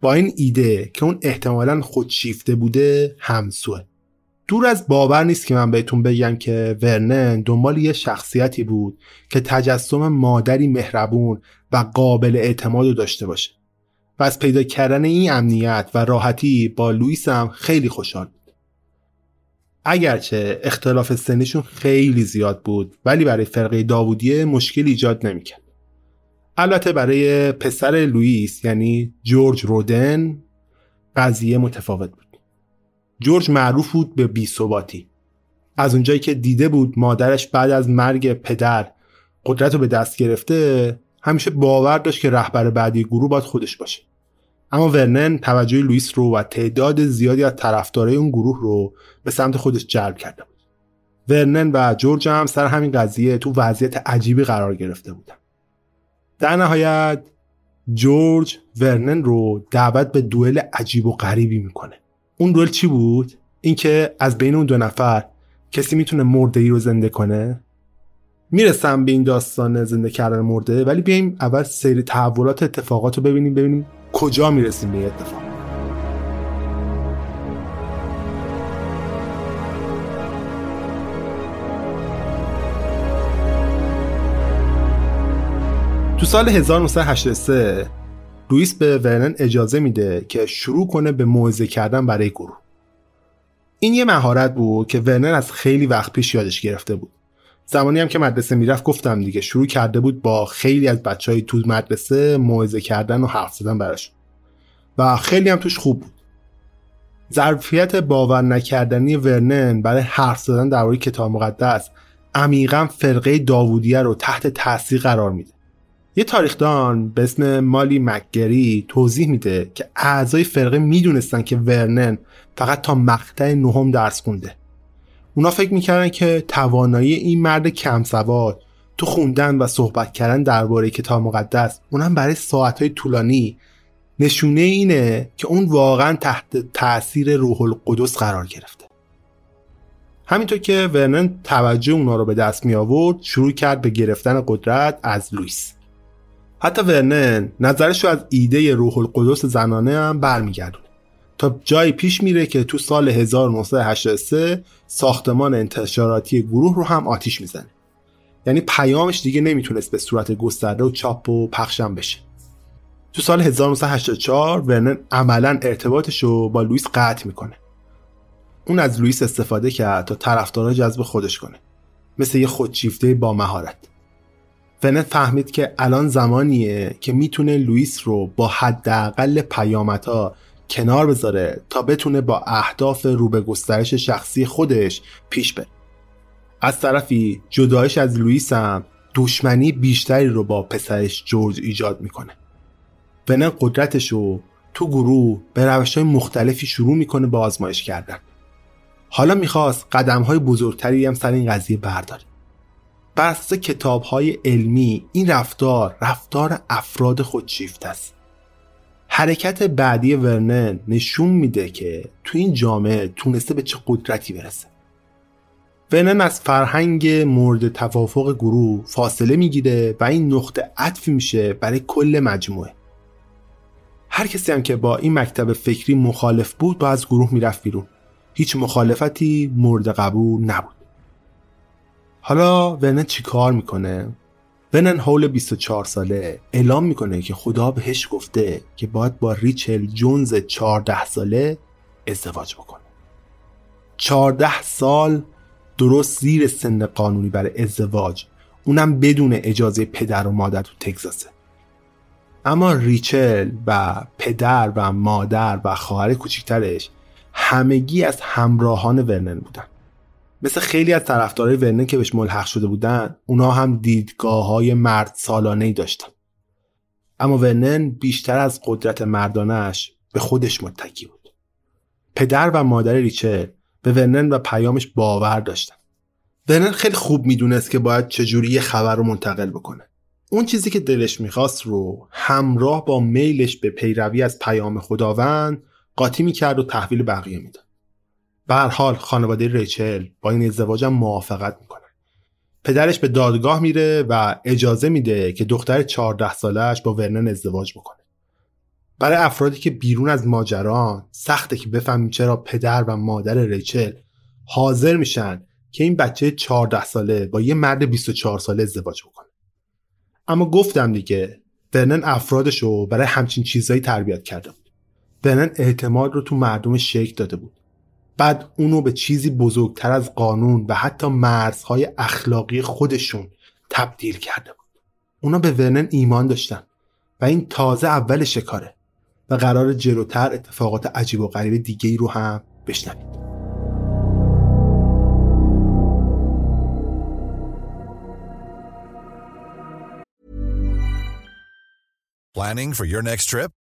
با این ایده که اون احتمالا خودشیفته بوده همسوه. دور از باور نیست که من بهتون بگم که ورنن دنبال یه شخصیتی بود که تجسم مادری مهربون و قابل اعتماد رو داشته باشه. از پیدا کردن این امنیت و راحتی با لوئیس هم خیلی خوشحال بود. اگرچه اختلاف سنشون خیلی زیاد بود ولی برای فرقه داوودیه مشکل ایجاد نمی‌کرد. البته برای پسر لوئیس یعنی جورج رودن قضیه متفاوت بود. جورج معروف بود به بیثباتی از اونجایی که دیده بود مادرش بعد از مرگ پدر قدرت رو به دست گرفته همیشه باور داشت که رهبر بعدی گروه باید خودش باشه. اما ورنن توجه لوئیس رو و تعداد زیادی از طرفدارای اون گروه رو به سمت خودش جلب کرده بود. ورنن و جورج هم سر همین قضیه تو وضعیت عجیبی قرار گرفته بودن. در نهایت جورج ورنن رو دعوت به دوئل عجیب و غریبی می‌کنه. اون دوئل چی بود؟ اینکه از بین اون دو نفر کسی می‌تونه مرده ای رو زنده کنه؟ می‌رسم به این داستان زنده کردن مرده ولی بیایم اول سری تحولات اتفاقات رو ببینیم ببینیم کجا می‌رسیم به اتفاق؟ تو سال 1983 لوئیس به ورنن اجازه میده که شروع کنه به موعظه کردن برای گروه. این یه مهارت بود که ورنن از خیلی وقت پیش یادش گرفته بود. زمانی هم که مدرسه می‌رفت گفتم دیگه شروع کرده بود با خیلی از بچه های تو مدرسه موعظه کردن و حرف زدن براشون و خیلی هم توش خوب بود. ظرفیت باور نکردنی ورنن برای حرف زدن درباره کتاب مقدس عمیقا فرقه داوودیه رو تحت تاثیر قرار میده. یه تاریخدان به اسم مالی مکگری توضیح میده که اعضای فرقه می‌دونستن که ورنن فقط تا مقطع نهم درس خونده. اونا فکر می‌کردن که توانایی این مرد کم سواد تو خوندن و صحبت کردن درباره کتاب مقدس اونم برای ساعتهای طولانی. نشونه اینه که اون واقعا تحت تاثیر روح القدس قرار گرفته. همینطور که ورنن توجه اونا رو به دست می آورد شروع کرد به گرفتن قدرت از لوئیس. حتی ورنن نظرش رو از ایده روح القدس زنانه هم برمیگردونه تا جایی پیش میره که تو سال 1983 ساختمان انتشاراتی گروه رو هم آتیش می‌زنه. یعنی پیامش دیگه نمی‌تونست به صورت گسترده و چاپ و پخشم بشه. تو سال 1984 ورنن عملا ارتباطش رو با لوئیس قطع می‌کنه. اون از لوئیس استفاده کرد تا طرفدارا جذب خودش کنه. مثل یه خودشیفته با مهارت. ونت فهمید که الان زمانیه که می‌تونه لوئیس رو با حداقل پیامدها کنار بذاره تا بتونه با اهداف رو به گسترش شخصی خودش پیش بره. از طرفی جدایش از لوئیس هم دشمنی بیشتری رو با پسرش جورج ایجاد می‌کنه. ونن قدرتش رو تو گروه به روش های مختلفی شروع می‌کنه به آزمایش کردن. حالا می‌خواست قدم های بزرگتری هم سر این قضیه برداره. بر اساس کتاب های علمی این رفتار رفتار افراد خودشیفت است. حرکت بعدی ورنن نشون میده که تو این جامعه تونسته به چه قدرتی برسه. ورنن از فرهنگ مورد توافق گروه فاصله می‌گیره و این نقطه عطفی میشه برای کل مجموعه. هر کسی هم که با این مکتب فکری مخالف بود با از گروه می‌رفت بیرون. هیچ مخالفتی مورد قبول نبود. حالا ورنن چی کار می‌کنه؟ ورنن هول 24 ساله اعلام می‌کنه که خدا بهش گفته که باید با ریچل جونز 14 ساله ازدواج بکنه. 14 سال درست زیر سن قانونی برای ازدواج. اونم بدون اجازه پدر و مادر تو تگزاسه. اما ریچل و پدر و مادر و خواهر کوچکترش همگی از همراهان ورنن بودن. مثل خیلی از طرفدارای ورنن که بهش ملحق شده بودن اونا هم دیدگاه های مرد سالانه ای داشتن. اما ورنن بیشتر از قدرت مردانش به خودش متکی بود. پدر و مادر ریچل به ورنن و پیامش باور داشتن. ورنن خیلی خوب می‌دونست که باید چجوری یه خبر رو منتقل بکنه. اون چیزی که دلش می‌خواست رو همراه با میلش به پیروی از پیام خداوند قاطی می‌کرد و تحویل بقیه می‌داد. به حال خانواده ریچل با این ازدواج موافقت می‌کنه. پدرش به دادگاه میره و اجازه میده که دختر 14 سالش با ورنن ازدواج بکنه. برای افرادی که بیرون از ماجران سخته که بفهمیم چرا پدر و مادر ریچل حاضر میشن که این بچه 14 ساله با یه مرد 24 ساله ازدواج بکنه. اما گفتم دیگه ورنن افرادش رو برای همچین چیزهایی تربیت کرده بود. ورنن اعتماد رو تو مردم شکل داده بود. بعد اونو به چیزی بزرگتر از قانون و حتی مرزهای اخلاقی خودشون تبدیل کرده بود اونا به ورنن ایمان داشتن و این تازه اول شکاره و قرار جلوتر اتفاقات عجیب و غریب دیگه ای رو هم بشنوید Planning for your next trip?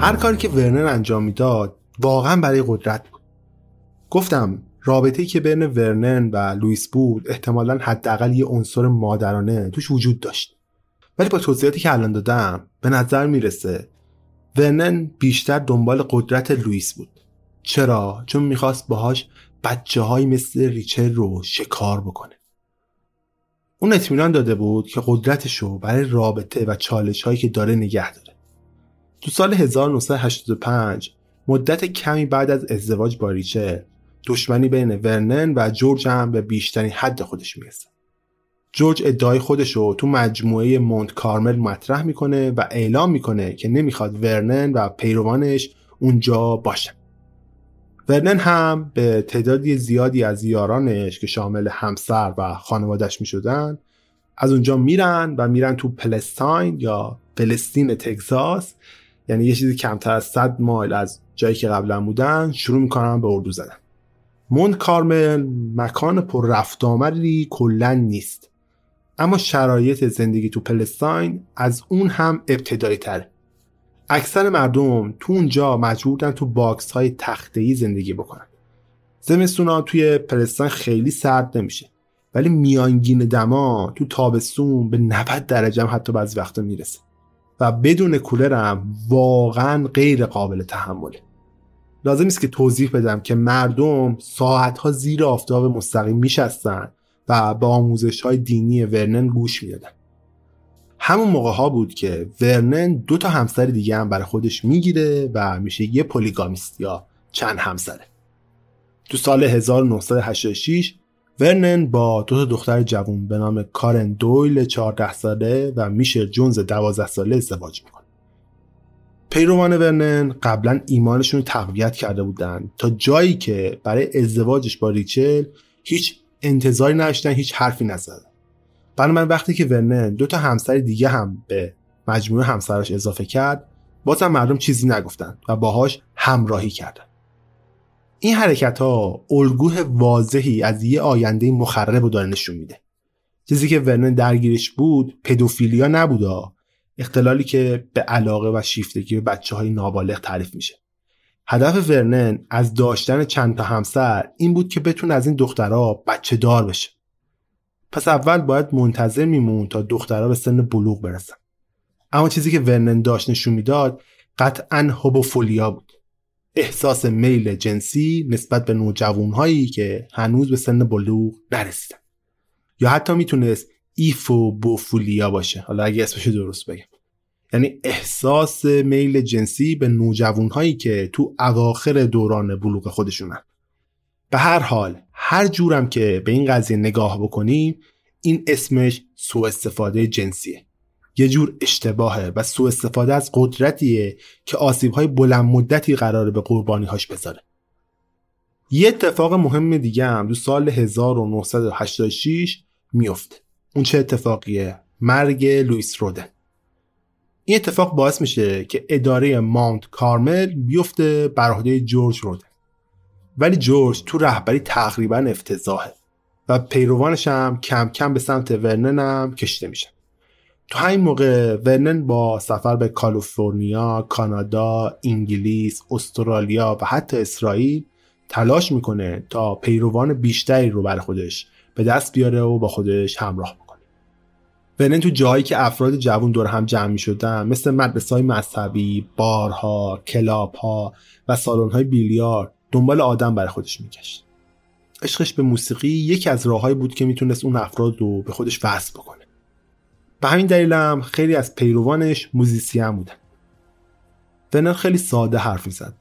هر کاری که ورنر انجام می‌داد واقعا برای قدرت بود. گفتم رابطه‌ای که بین ورنن و لوئیس بود احتمالا حداقل یه عنصر مادرانه توش وجود داشت. ولی با توضیحاتی که الان دادم به نظر می‌رسه ورنن بیشتر دنبال قدرت لوئیس بود. چرا؟ چون می‌خواست باهاش بچه های مثل ریچل رو شکار بکنه. اون اطمینان داده بود که قدرتش رو برای رابطه و چالش هایی که داره نگه داره. تو سال 1985 مدت کمی بعد از ازدواج با ریچل دشمنی بین ورنن و جورج هم به بیشترین حد خودش می‌رسه. جورج ادعای خودش رو تو مجموعه مونت کارمل مطرح می‌کنه و اعلام می‌کنه که نمی‌خواد ورنن و پیروانش اونجا باشن. ورنن هم به تعدادی زیادی از یارانش که شامل همسر و خانوادش می‌شدن از اونجا میرن و میرن تو پلستاین یا فلسطین تگزاس یعنی یه چیزی کمتر از 100 مایل از جایی که قبلا بودن شروع می‌کنن به اردو زدن. مونت کارمل مکان پر رفت و آمدی کلا نیست. اما شرایط زندگی تو پلستاین از اون هم ابتدایی تره اکثر مردم تو اونجا مجبورن تو box های تخته زندگی بکنن. زمستونا توی پلستاین خیلی سرد نمیشه. ولی میانگین دما تو تابستون به 90 درجه هم حتی بعضی وقتا می‌رسه. و بدون کولر هم واقعا غیر قابل تحمله. لازم است که توضیح بدم که مردم ساعتها زیر آفتاب مستقیم میشستن و به آموزش های دینی ورنن گوش می‌دادن. همون موقع ها بود که ورنن دو تا همسر دیگه هم برای خودش می‌گیره و میشه یه پولیگامیست یا چند همسره. تو سال 1986 ورنن با دو تا دختر جوون به نام کارن دویل 14 ساله و میشل جونز 12 ساله ازدواج می‌کنه پیروان ورنن قبلا ایمانشون رو تقویت کرده بودن تا جایی که برای ازدواجش با ریچل هیچ انتظاری نداشتن هیچ حرفی نزدن. برای من وقتی که ورنن دو تا همسر دیگه هم به مجموعه همسرش اضافه کرد بازم مردم چیزی نگفتن و باهاش همراهی کردن. این حرکت ها الگوه واضحی از یه آینده مخرب رو داره نشون میده. چیزی که ورنن درگیرش بود پدوفیلیا نبودا اختلالی که به علاقه و شیفتگی به بچه های نابالغ تعریف میشه. هدف ورنن از داشتن چند تا همسر این بود که بتونه از این دخترها بچه دار بشه. پس اول باید منتظر میمون تا دخترها به سن بلوغ برسن. اما چیزی که ورنن داشت نشون می‌داد قطعا هوبوفولیا بود. احساس میل جنسی نسبت به نوجوانهایی که هنوز به سن بلوغ نرسیدن. یا حتی می‌تونست ایفوبوفولیا باشه. حالا اگه اسمش درست بگم. یعنی احساس میل جنسی به نوجوانهایی که تو اواخر دوران بلوغ خودشونن. به هر حال هر جورم که به این قضیه نگاه بکنیم این اسمش سوء استفاده جنسیه. یه جور اشتباهه و سوء استفاده از قدرتیه که آسیب های بلند مدتی قراره به قربانی هاش بذاره. یه اتفاق مهم دیگه هم دو سال 1986 میفته. اون چه اتفاقیه؟ مرگ لوئیس رودن. این اتفاق باعث میشه که اداره ماونت کارمل بیفته بر عهده جورج رودن. ولی جورج تو رهبری تقریبا افتضاحه و پیروانش هم کم کم به سمت ورنن هم کشته میشن تو همین موقع ورنن با سفر به کالیفرنیا، کانادا، انگلیس، استرالیا و حتی اسرائیل تلاش می‌کنه تا پیروان بیشتری رو برای خودش به دست بیاره و با خودش همراه بکنه. ورنن تو جایی که افراد جوان دور هم جمع می‌شدن مثل مدرسه های مذهبی، بارها، کلاب ها و سالن های بیلیار دنبال آدم برای خودش میگشت. عشقش به موسیقی یکی از راههایی بود که می‌تونست اون افراد رو به خودش وصل بکنه. به همین دلیل هم خیلی از پیروانش موزیسین بودن. ورنن خیلی ساده حرف می‌زد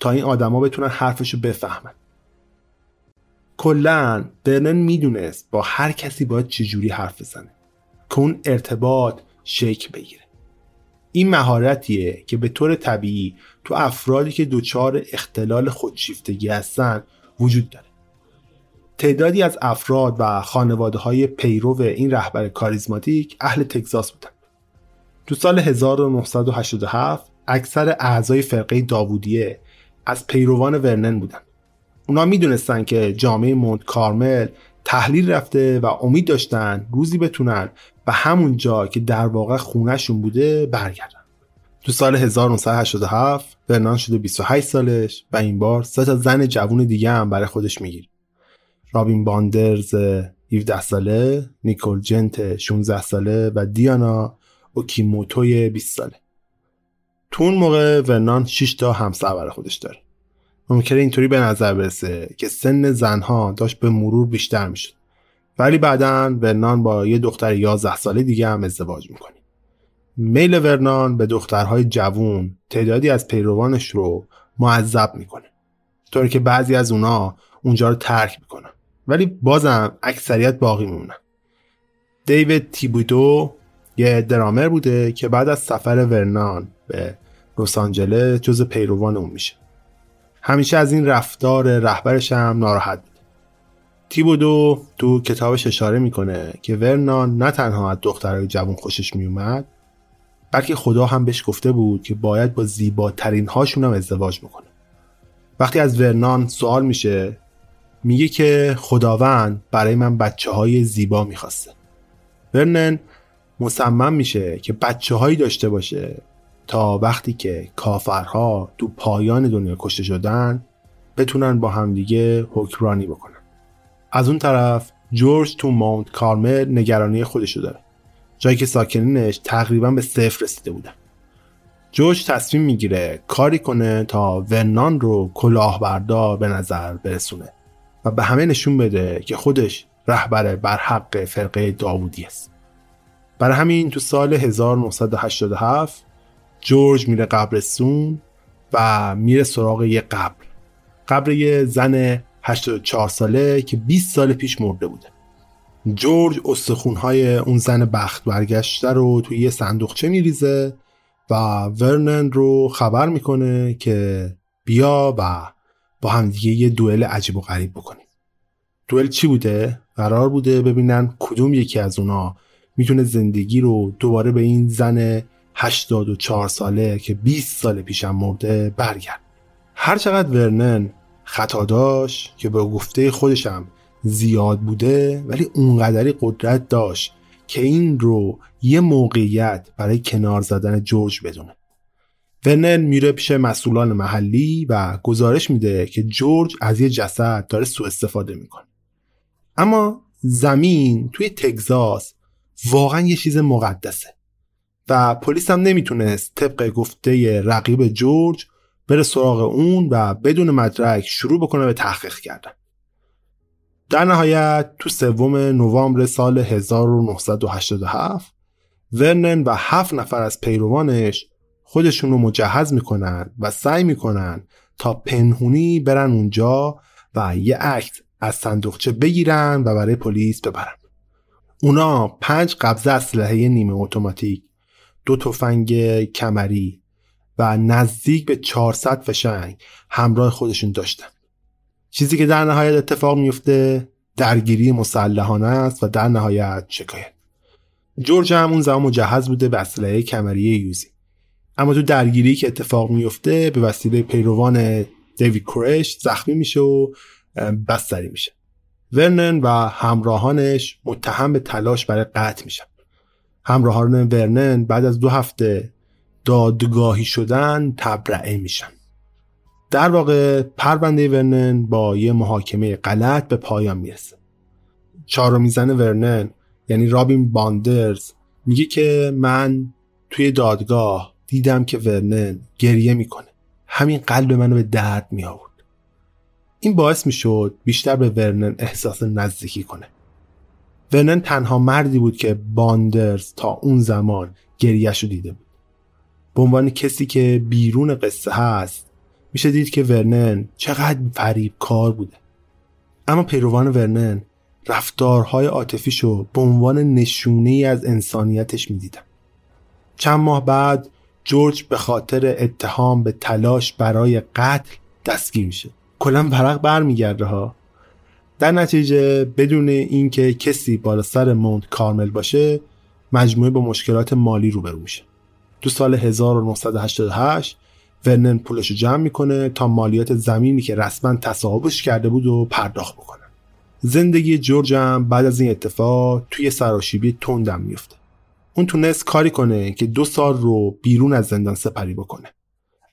تا این آدما بتونن حرفش رو بفهمن. کلا ورنن می‌دونست با هر کسی باید چجوری حرف بزنه که اون ارتباط شکل بگیره. این مهارتیه که به طور طبیعی تو افرادی که دچار اختلال خودشیفتگی هستن وجود داره. تعدادی از افراد و خانواده های پیرو این رهبر کاریزماتیک اهل تگزاس بودن. تو سال 1987 اکثر اعضای فرقه داوودیه از پیروان ورنن بودن. اونا می‌دونستن که جامعه مونت کارمل تحلیل رفته و امید داشتن روزی بتونن به همون جا که در واقع خونهشون بوده برگردن. تو سال 1987 ورنان شده 28 سالش و این بار سه تا زن جوون دیگه هم برای خودش می‌گیره. رابین باندرز 17 ساله، نیکول جنت 16 ساله و دیانا اوکیموتوی 20 ساله. تو اون موقع ورنان 6 تا همسر خودش داره. ممکنه اینطوری به نظر برسه که سن زنها داشت به مرور بیشتر می‌شد. ولی بعدا ورنان با یه دختر 11 ساله دیگه هم ازدواج می‌کنه. میل ورنان به دخترهای جوون تعدادی از پیروانش رو معذب می‌کنه. طوری که بعضی از اونا اونجا رو ترک می‌کنن. ولی بازم اکثریت باقی میمونن. دیوید تیبودو یه درامر بوده که بعد از سفر ورنان به لس آنجلس جز پیروان اون میشه. همیشه از این رفتار رهبرش هم ناراحت بود. تیبودو تو کتابش اشاره می‌کنه که ورنان نه تنها از دخترای جوان خوشش میومد بلکه خدا هم بهش گفته بود که باید با زیباترین هاشون هم ازدواج می‌کنه. وقتی از ورنان سوال میشه میگه که خداوند برای من بچه های زیبا می‌خواسته. ورنن مصمم میشه که بچه هایی داشته باشه تا وقتی که کافرها تو پایان دنیا کشته شدن بتونن با همدیگه حکمرانی بکنن. از اون طرف جورج تو ماونت کارمل نگرانی خودشو داره. جایی که ساکنینش تقریبا به صفر رسیده بودن جورج تصمیم می‌گیره کاری کنه تا ورنان رو کلاهبردار به نظر برسونه. و به همه نشون بده که خودش رهبر بر حق فرقه داوودی است. برای همین تو سال 1987 جورج میره قبرستون و میره سراغ یه قبر. قبر یه زن 84 ساله که 20 سال پیش مرده بوده. جورج استخونهای اون زن بخت برگشته رو توی یه صندوقچه میریزه و ورنن رو خبر می‌کنه که بیا و با همدیگه یه دوئل عجیب و غریب بکنیم. دوئل چی بوده؟ قرار بوده ببینن کدوم یکی از اونا می‌تونه زندگی رو دوباره به این زن 84 ساله که 20 سال پیشم مرده برگرد. هر چقدر ورنن خطا داشت که به گفته خودشم زیاد بوده ولی اونقدری قدرت داشت که این رو یه موقعیت برای کنار زدن جورج بدونه. ورنن میره پیش مسئولان محلی و گزارش میده که جورج از یه جسد داره سوء استفاده می‌کنه. اما زمین توی تگزاس واقعا یه چیز مقدسه و پلیس هم نمی‌تونست طبق گفته رقیب جورج بره سراغ اون و بدون مدرک شروع بکنه به تحقیق کردن. در نهایت تو سوم نوامبر سال 1987 ورنن و هفت نفر از پیروانش خودشون رو مجهز می‌کنن و سعی می‌کنن تا پنهونی برن اونجا و یه عکس از صندوقچه بگیرن و برای پلیس ببرن. اونا پنج قبضه اسلحه نیمه اتوماتیک دو تفنگ کمری و نزدیک به 400 فشنگ همراه خودشون داشتن. چیزی که در نهایت اتفاق میفته درگیری مسلحانه است و در نهایت شکایت. جورج هم اون زمان مجهز بوده به اسلحه کمری یوزی. اما تو درگیری که اتفاق میفته به وسیله پیروان دیوید کرش زخمی میشه و بستری میشه. ورنن و همراهانش متهم به تلاش برای قتل میشن. همراهان ورنن بعد از دو هفته دادگاهی شدن تبرئه میشن. در واقع پرونده ورنن با یه محاکمه غلط به پایان می‌رسه. چهارو میزن ورنن یعنی رابین باندرز میگه که من توی دادگاه دیدم که ورنن گریه می‌کنه. همین قلب منو به درد می آورد این باعث می‌شد بیشتر به ورنن احساس نزدیکی کنه. ورنن تنها مردی بود که باندرز تا اون زمان گریهش رو دیده بود. به عنوان کسی که بیرون قصه هست میشه دید که ورنن چقدر فریب کار بوده. اما پیروان ورنن رفتارهای عاطفیشو به عنوان نشونه ای از انسانیتش می‌دیدن چند ماه بعد جورج به خاطر اتهام به تلاش برای قتل دستگیر میشه کلا ورق برمیگرده ها. در نتیجه بدون اینکه کسی بالا سر مونت کارمل باشه مجموعه با مشکلات مالی روبرو میشه. تو سال 1988 ورنن پولش رو جمع می‌کنه تا مالیات زمینی که رسما تصاحبش کرده بود و پرداخت بکنه. زندگی جورج هم بعد از این اتفاق توی سراشیبی تندم میفته اون تونست کاری کنه که دو سال رو بیرون از زندان سپری بکنه.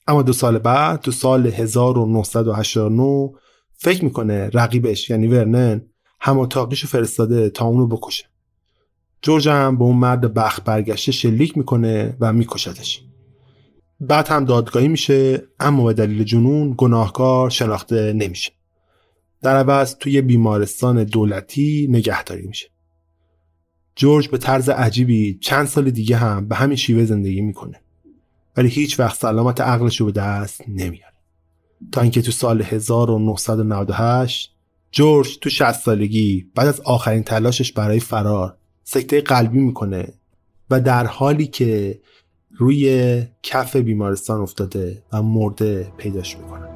اما دو سال بعد تو سال 1989 فکر می‌کنه رقیبش یعنی ورنن هم تاقیشو فرستاده تا اونو بکشه. جورج هم به اون مرد بخت برگشته شلیک می‌کنه و میکشدش. بعد هم دادگاهی میشه اما به دلیل جنون گناهکار شناخته نمیشه. در عوض توی بیمارستان دولتی نگهداری میشه. جورج به طرز عجیبی چند سال دیگه هم به همین شیوه زندگی می‌کنه. ولی هیچ وقت سلامت عقلش رو به دست نمیاره. تا اینکه تو سال 1998 جورج تو 60 سالگی بعد از آخرین تلاشش برای فرار سکته قلبی می‌کنه و در حالی که روی کف بیمارستان افتاده و مرده پیداش می‌کنه.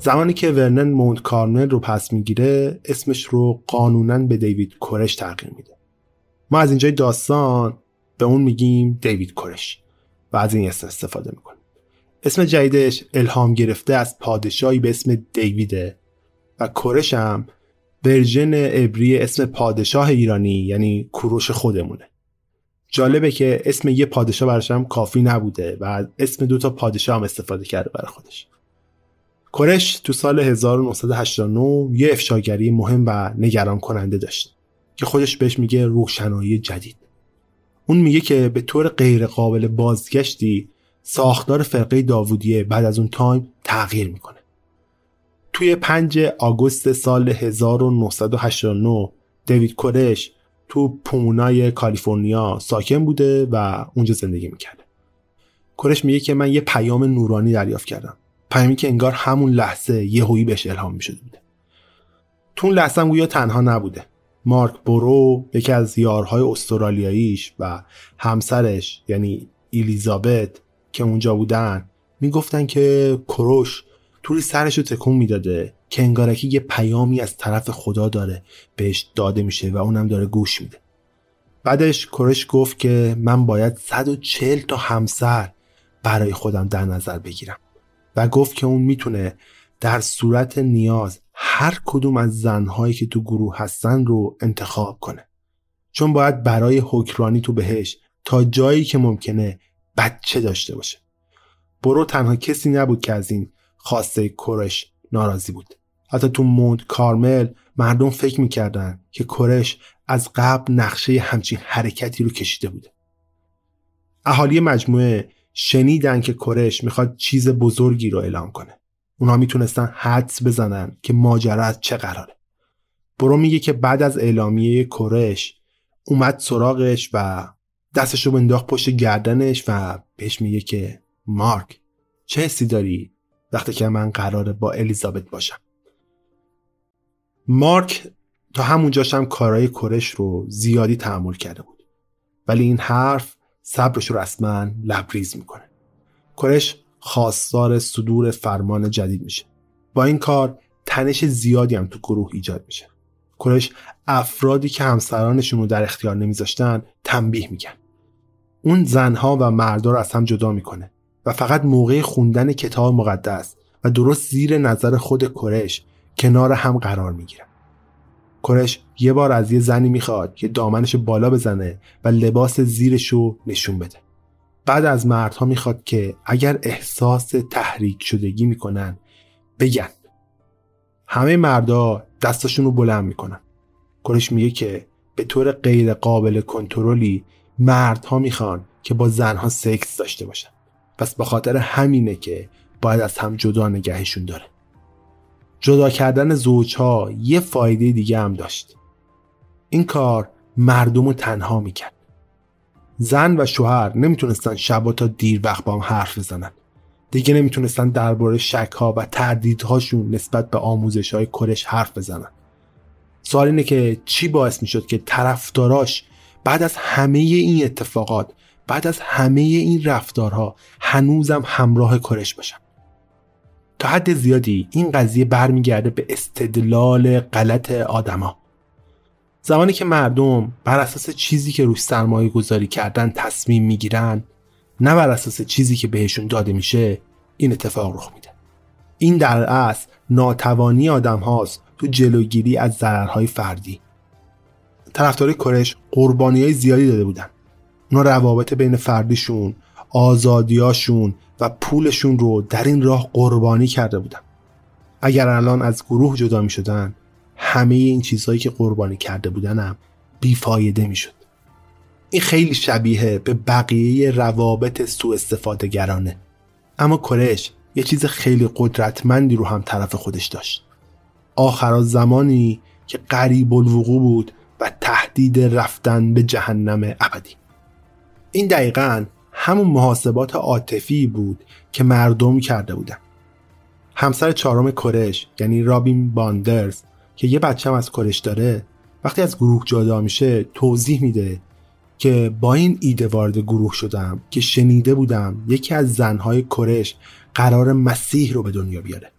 زمانی که ورنن مونت کارمل رو پس می‌گیره اسمش رو قانونا به دیوید کورش تغییر میده. ما از اینجای داستان به اون میگیم دیوید کورش و از این اسم استفاده می‌کنیم. اسم جدیدش الهام گرفته از پادشاهی به اسم دیویده و کورش هم ورژن عبری اسم پادشاه ایرانی یعنی کوروش خودمونه. جالبه که اسم یه پادشاه براش هم کافی نبوده و اسم دو تا پادشاه هم استفاده کرده برای خودش. کورش تو سال 1989 یه افشاگری مهم و نگران کننده داشت که خودش بهش میگه روشنایی جدید. اون میگه که به طور غیر قابل بازگشتی ساختار فرقه داوودیه بعد از اون تایم تغییر می‌کنه. توی 5 آگوست سال 1989 دیوید کورش تو پومونای کالیفرنیا ساکن بوده و اونجا زندگی می‌کرده. کورش میگه که من یه پیام نورانی دریافت کردم. پیامی که انگار همون لحظه یهویی بهش الهام می‌شده بوده. تو اون لحظه گویا تنها نبوده. مارک برو یکی از یارهای استرالیاییش و همسرش یعنی الیزابت که اونجا بودن می‌گفتن که کروش توری سرش رو تکون می‌داده که انگارکی یه پیامی از طرف خدا داره بهش داده میشه و اونم داره گوش میده. بعدش کروش گفت که من باید 140 تا همسر برای خودم در نظر بگیرم. و گفت که اون می‌تونه در صورت نیاز هر کدوم از زنهایی که تو گروه هستن رو انتخاب کنه. چون باید برای حکرانی تو بهش تا جایی که ممکنه بچه داشته باشه. برو تنها کسی نبود که از این خواسته کرش ناراضی بود. حتی تو مونت کارمل مردم فکر می‌کردن که کرش از قبل نقشه همچین حرکتی رو کشیده بوده. اهالی مجموعه شنیدن که کرش می‌خواد چیز بزرگی رو اعلام کنه. اونا می‌تونستن حدس بزنن که ماجرا از چه قراره. برو میگه که بعد از اعلامیه کرش اومد سراغش و دستش رو بنداخت پشت گردنش و بهش میگه که مارک چه حسی داری وقتی که من قراره با الیزابت باشم؟ مارک تا همونجاش هم کارهای کرش رو زیادی تحمل کرده بود. ولی این حرف صبرش رو رسما لبریز می‌کنه. کرش خواستار صدور فرمان جدید میشه. با این کار تنش زیادی هم تو گروه ایجاد میشه. کرش افرادی که همسرانشون رو در اختیار نمیذاشتن تنبیه میگن اون زنها و مردا رو از هم جدا می‌کنه و فقط موقع خوندن کتاب مقدس و درست زیر نظر خود کرش کنار هم قرار می‌گیرن. کرش یه بار از یه زنی می‌خواد که دامنش بالا بزنه و لباس زیرش رو نشون بده. بعد از مردها می‌خواد که اگر احساس تحریک شدگی می‌کنن بگن. همه مردا دستشون رو بلند می‌کنن. کرش میگه که به طور غیر قابل کنترلی مردها می‌خوان که با زنها سکس داشته باشن. پس به خاطر همینه که باید از هم جدا نگهشون داره. جدا کردن زوجها یه فایده دیگه هم داشت. این کار مردم رو تنها می‌کرد. زن و شوهر نمی‌تونستن شبا تا دیر وقت با هم حرف بزنن. دیگه نمی‌تونستن درباره شک ها و تردیدهاشون نسبت به آموزش های کرش حرف بزنن. سوال اینه که چی باعث می‌شد که طرفداراش بعد از همه این اتفاقات بعد از همه این رفتارها هنوزم همراه کرش باشن؟ تا حد زیادی این قضیه برمیگرده به استدلال غلط آدما. زمانی که مردم بر اساس چیزی که روش سرمایه گذاری کردن تصمیم می‌گیرن نه بر اساس چیزی که بهشون داده میشه این اتفاق رخ میده. این در اصل ناتوانی آدم هاست تو جلوگیری از ضررهای فردی. طرفدارای کرش قربانی های زیادی داده بودن. اونا روابط بین فردیشون آزادیاشون و پولشون رو در این راه قربانی کرده بودن. اگر الان از گروه جدا می شدن همه این چیزهایی که قربانی کرده بودنم بیفایده می شد این خیلی شبیه به بقیه روابط سوء استفاده گرانه اما کرش یه چیز خیلی قدرتمندی رو هم طرف خودش داشت. آخر زمانی که قریب الوقوع بود و تهدید رفتن به جهنم ابدی. این دقیقا همون محاسبات عاطفی بود که مردم کرده بودن. همسر چهارم کرش یعنی رابین باندرز که یه بچه هم از کرش داره وقتی از گروه جدا میشه توضیح میده که با این ایده وارد گروه شدم که شنیده بودم یکی از زنهای کرش قرار مسیح رو به دنیا بیاره.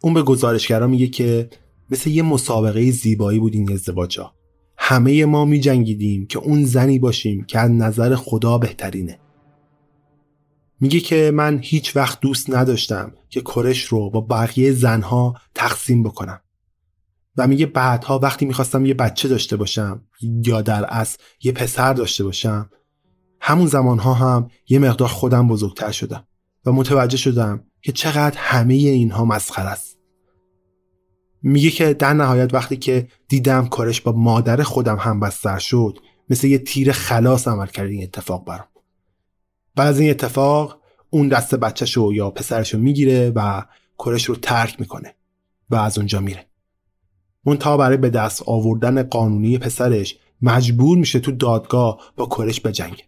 اون به گزارشگرا میگه که مثل یه مسابقه زیبایی بود این ازدواج همه ما می جنگیدیم که اون زنی باشیم که از نظر خدا بهترینه. میگه که من هیچ وقت دوست نداشتم که کرش رو با بقیه زنها تقسیم بکنم. و میگه بعدها وقتی می‌خواستم یه بچه داشته باشم یا در اصل یه پسر داشته باشم همون زمانها هم یه مقدار خودم بزرگتر شدم و متوجه شدم که چقدر همه اینها مسخره است. میگه که در نهایت وقتی که دیدم کارش با مادر خودم هم بستر شد مثل یه تیر خلاص عمل کرد این اتفاق برام بعد از این اتفاق اون دست بچهشو یا پسرشو می‌گیره و کرش رو ترک می‌کنه و از اونجا میره. تا برای به دست آوردن قانونی پسرش مجبور میشه تو دادگاه با کرش بجنگه.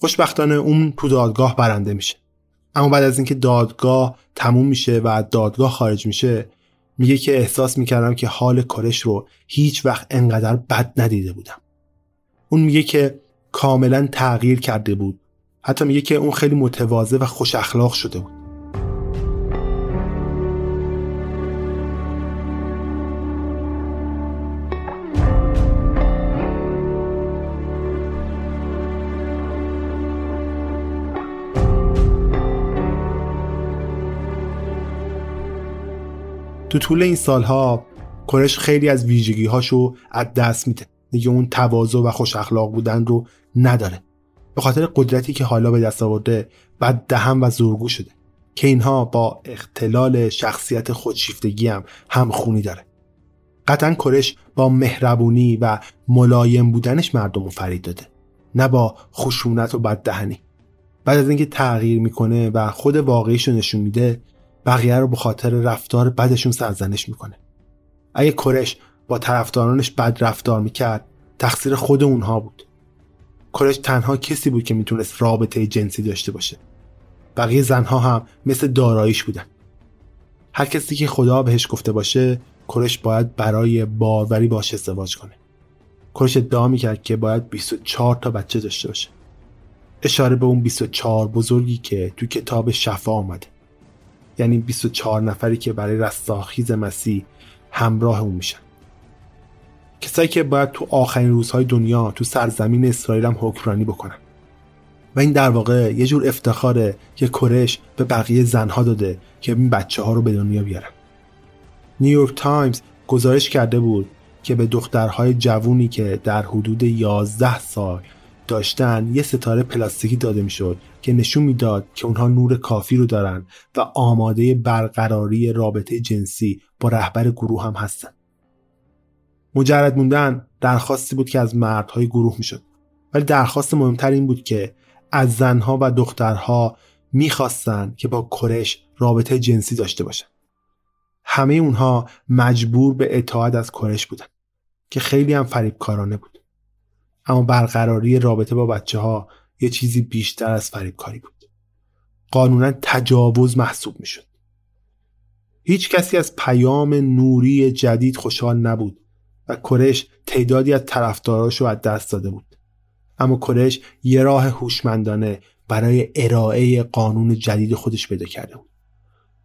خوشبختانه اون تو دادگاه برنده میشه. اما بعد از اینکه دادگاه تموم میشه و دادگاه خارج میشه میگه که احساس می‌کردم که حال کرش رو هیچ وقت انقدر بد ندیده بودم. اون میگه که کاملا تغییر کرده بود حتی میگه که اون خیلی متواضع و خوش اخلاق شده بود. تو طول این سالها کرش خیلی از ویژگی هاشو از دست میده. دیگه اون تواضع و خوش اخلاق بودن رو نداره. به خاطر قدرتی که حالا به دست آورده بعد دهم و زورگو شده. که اینها با اختلال شخصیت خودشیفتگی هم همخونی داره. قطعا کرش با مهربونی و ملایم بودنش مردم رو فرید داده. نه با خشونت و بددهنی. بعد از اینکه تغییر می‌کنه و خود واقعیش رو نشون میده بقیه رو به خاطر رفتار بدشون سرزنش می‌کنه. اگه کرش با طرفدارانش بد رفتار می‌کرد تقصیر خود اونها بود. کرش تنها کسی بود که می‌تونست رابطه جنسی داشته باشه. بقیه زنها هم مثل داراییش بودن. هر کسی که خدا بهش گفته باشه کرش باید برای باوری باش ازدواج کنه. کرش ادعا می‌کرد که باید 24 تا بچه داشته باشه. اشاره به اون 24 بزرگی که تو کتاب شفا آمده یعنی 24 نفری که برای رستاخیز مسیح همراه اون میشن. کسایی که باید تو آخرین روزهای دنیا تو سرزمین اسرائیل هم حکمرانی بکنن. و این در واقع یه جور افتخاره که کورش به بقیه زنها داده که این بچه ها رو به دنیا بیارن. نیویورک تایمز گزارش کرده بود که به دخترهای جوونی که در حدود 11 سال داشتن یه ستاره پلاستیکی داده می‌شد که نشون می‌داد که اونها نور کافی رو دارن و آماده برقراری رابطه جنسی با رهبر گروه هم هستن. مجرد موندن درخواستی بود که از مردهای گروه می‌شد. ولی درخواست مهمتر این بود که از زنها و دخترها می‌خواستند که با کرش رابطه جنسی داشته باشن. همه اونها مجبور به اطاعت از کرش بودن که خیلی هم فریبکارانه بود. اما برقراری رابطه با بچه ها یه چیزی بیشتر از فریبکاری بود. قانونا تجاوز محسوب می‌شد. هیچ کسی از پیام نوری جدید خوشحال نبود و کرش تعدادی از طرفداراش رو از دست داده بود. اما کرش یه راه هوشمندانه برای ارائه قانون جدید خودش پیدا کرده بود.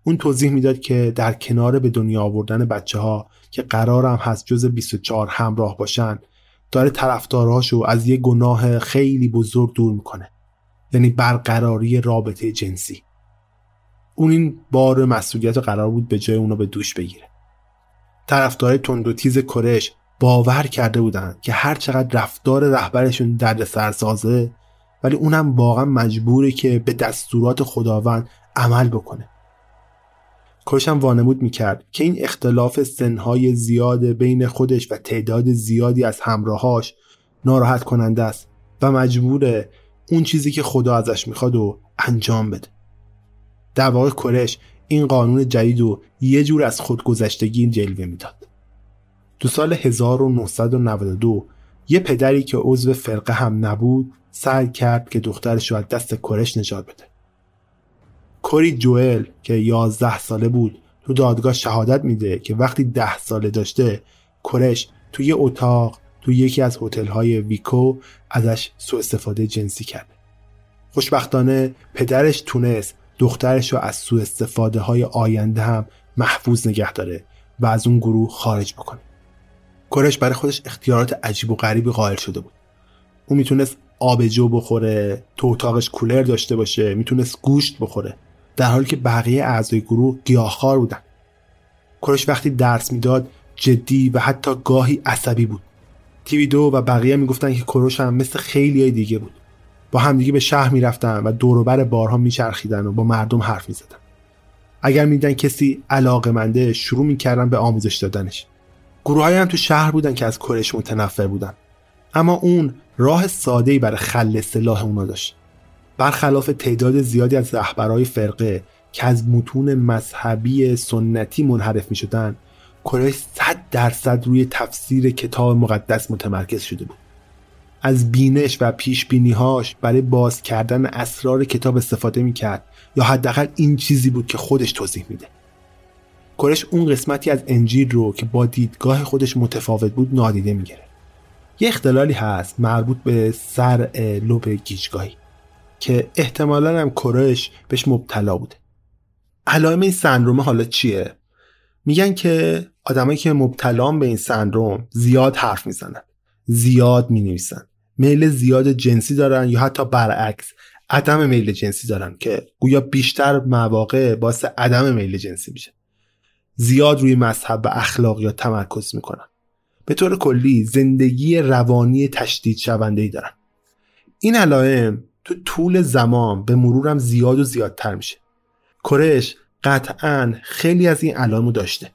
اون توضیح می‌داد که در کنار به دنیا آوردن بچه ها که قرارم هست جز 24 همراه باشن داره طرفدارهاشو از یه گناه خیلی بزرگ دور می‌کنه. یعنی برقراری رابطه جنسی. اون این بار مسئولیت قرار بود به جای اونو به دوش بگیره. طرفدارای تند و تیز کرش باور کرده بودن که هر چقدر رفتار رهبرشون درد سرسازه ولی اونم واقعا مجبوره که به دستورات خداوند عمل بکنه. کشم وانمود می‌کرد که این اختلاف سنهای زیاد بین خودش و تعداد زیادی از همراهاش ناراحت کننده است و مجبوره اون چیزی که خدا ازش می‌خواد و انجام بده. در واقع کرش این قانون جدید و یه جور از خودگذشتگی جلوه می‌داد. تو سال 1992 یه پدری که عضو فرقه هم نبود سعی کرد که دخترش رو از دست کرش نجات بده. کوری جوئل که 11 ساله بود تو دادگاه شهادت میده که وقتی ده ساله داشته کرش تو یه اتاق تو یکی از های ویکو ازش سوء استفاده جنسی کرده خوشبختانه پدرش تونست دخترش رو از سوء استفاده های آینده هم محفوظ نگه داره و از اون گروه خارج بکنه. کرش برای خودش اختیارات عجیب و غریبی قائل شده بود. اون می‌تونست آبجو بخوره تو اتاقش کولر داشته باشه می‌تونست گوشت بخوره در حالی که بقیه اعضای گروه گیاهخوار بودن. کرش وقتی درس می‌داد جدی و حتی گاهی عصبی بود. تیوی دو و بقیه می‌گفتن که کروش هم مثل خیلی دیگه بود. با همدیگه به شهر می‌رفتن و دوروبر بارها میچرخیدن و با مردم حرف می‌زدن. اگر میدن کسی علاقه منده شروع می‌کردن به آموزش دادنش. گروه هم تو شهر بودن که از کرش متنفر بودن. اما اون راه ساده برای خل سلاح اونا داشت. برخلاف تعداد زیادی از رهبرهای فرقه که از متون مذهبی سنتی منحرف می شدن کرش صد درصد روی تفسیر کتاب مقدس متمرکز شده بود. از بینش و پیش بینیهاش برای باز کردن اسرار کتاب استفاده می کرد یا حداقل این چیزی بود که خودش توضیح میده. کرش اون قسمتی از انجیل رو که با دیدگاه خودش متفاوت بود نادیده می‌گیره. یه اختلالی هست مربوط به سر لوب گیجگاهی که احتمالا هم کرش بهش مبتلا بوده. علائم این سندروم حالا چیه؟ میگن که آدمایی که مبتلان به این سندروم زیاد حرف می‌زنن زیاد می‌نویسن. میل زیاد جنسی دارن یا حتی برعکس عدم میل جنسی دارن که گویا بیشتر مواقع باعث عدم میل جنسی میشه. زیاد روی مذهب و اخلاقیات تمرکز می‌کنن. به طور کلی زندگی روانی تشدید شونده ای دارن. این علائم تو طول زمان به مرورم زیاد و زیادتر میشه. کرش قطعا خیلی از این علائم داشته.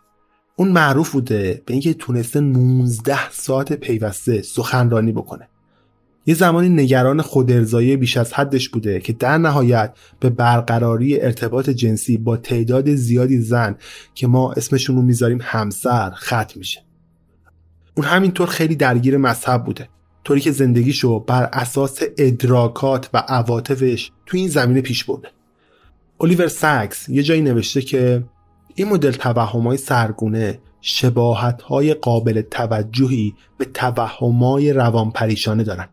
اون معروف بوده به اینکه تونسته 19 ساعت پیوسته سخنرانی بکنه. یه زمانی نگران خودارضایی بیش از حدش بوده که در نهایت به برقراری ارتباط جنسی با تعداد زیادی زن که ما اسمشون رو می‌ذاریم همسر ختم میشه. اون همینطور خیلی درگیر مذهب بوده. طوری که زندگیشو بر اساس ادراکات و عواطفش تو این زمینه پیش برده. الیور ساکس یه جایی نوشته که این مدل توهمای سرگونه شباهت های قابل توجهی به توهمای روان پریشانه دارن.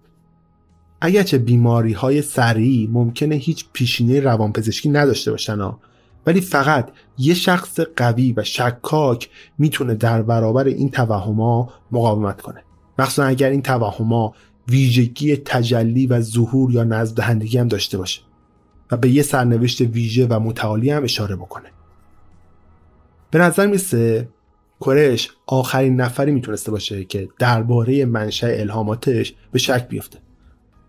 اگرچه بیماری های سریع ممکنه هیچ پیشینه روانپزشکی نداشته باشن ولی فقط یه شخص قوی و شکاک می‌تونه در برابر این توهما مقاومت کنه. مخصوصا اگر این توهما ویژگی تجلی و ظهور یا نزد هم داشته باشه و به یه سرنوشت ویژه و متعالی هم اشاره بکنه. به نظر میسه کرش آخرین نفری می‌تونسته باشه که درباره منشأ الهاماتش به شک بیفته.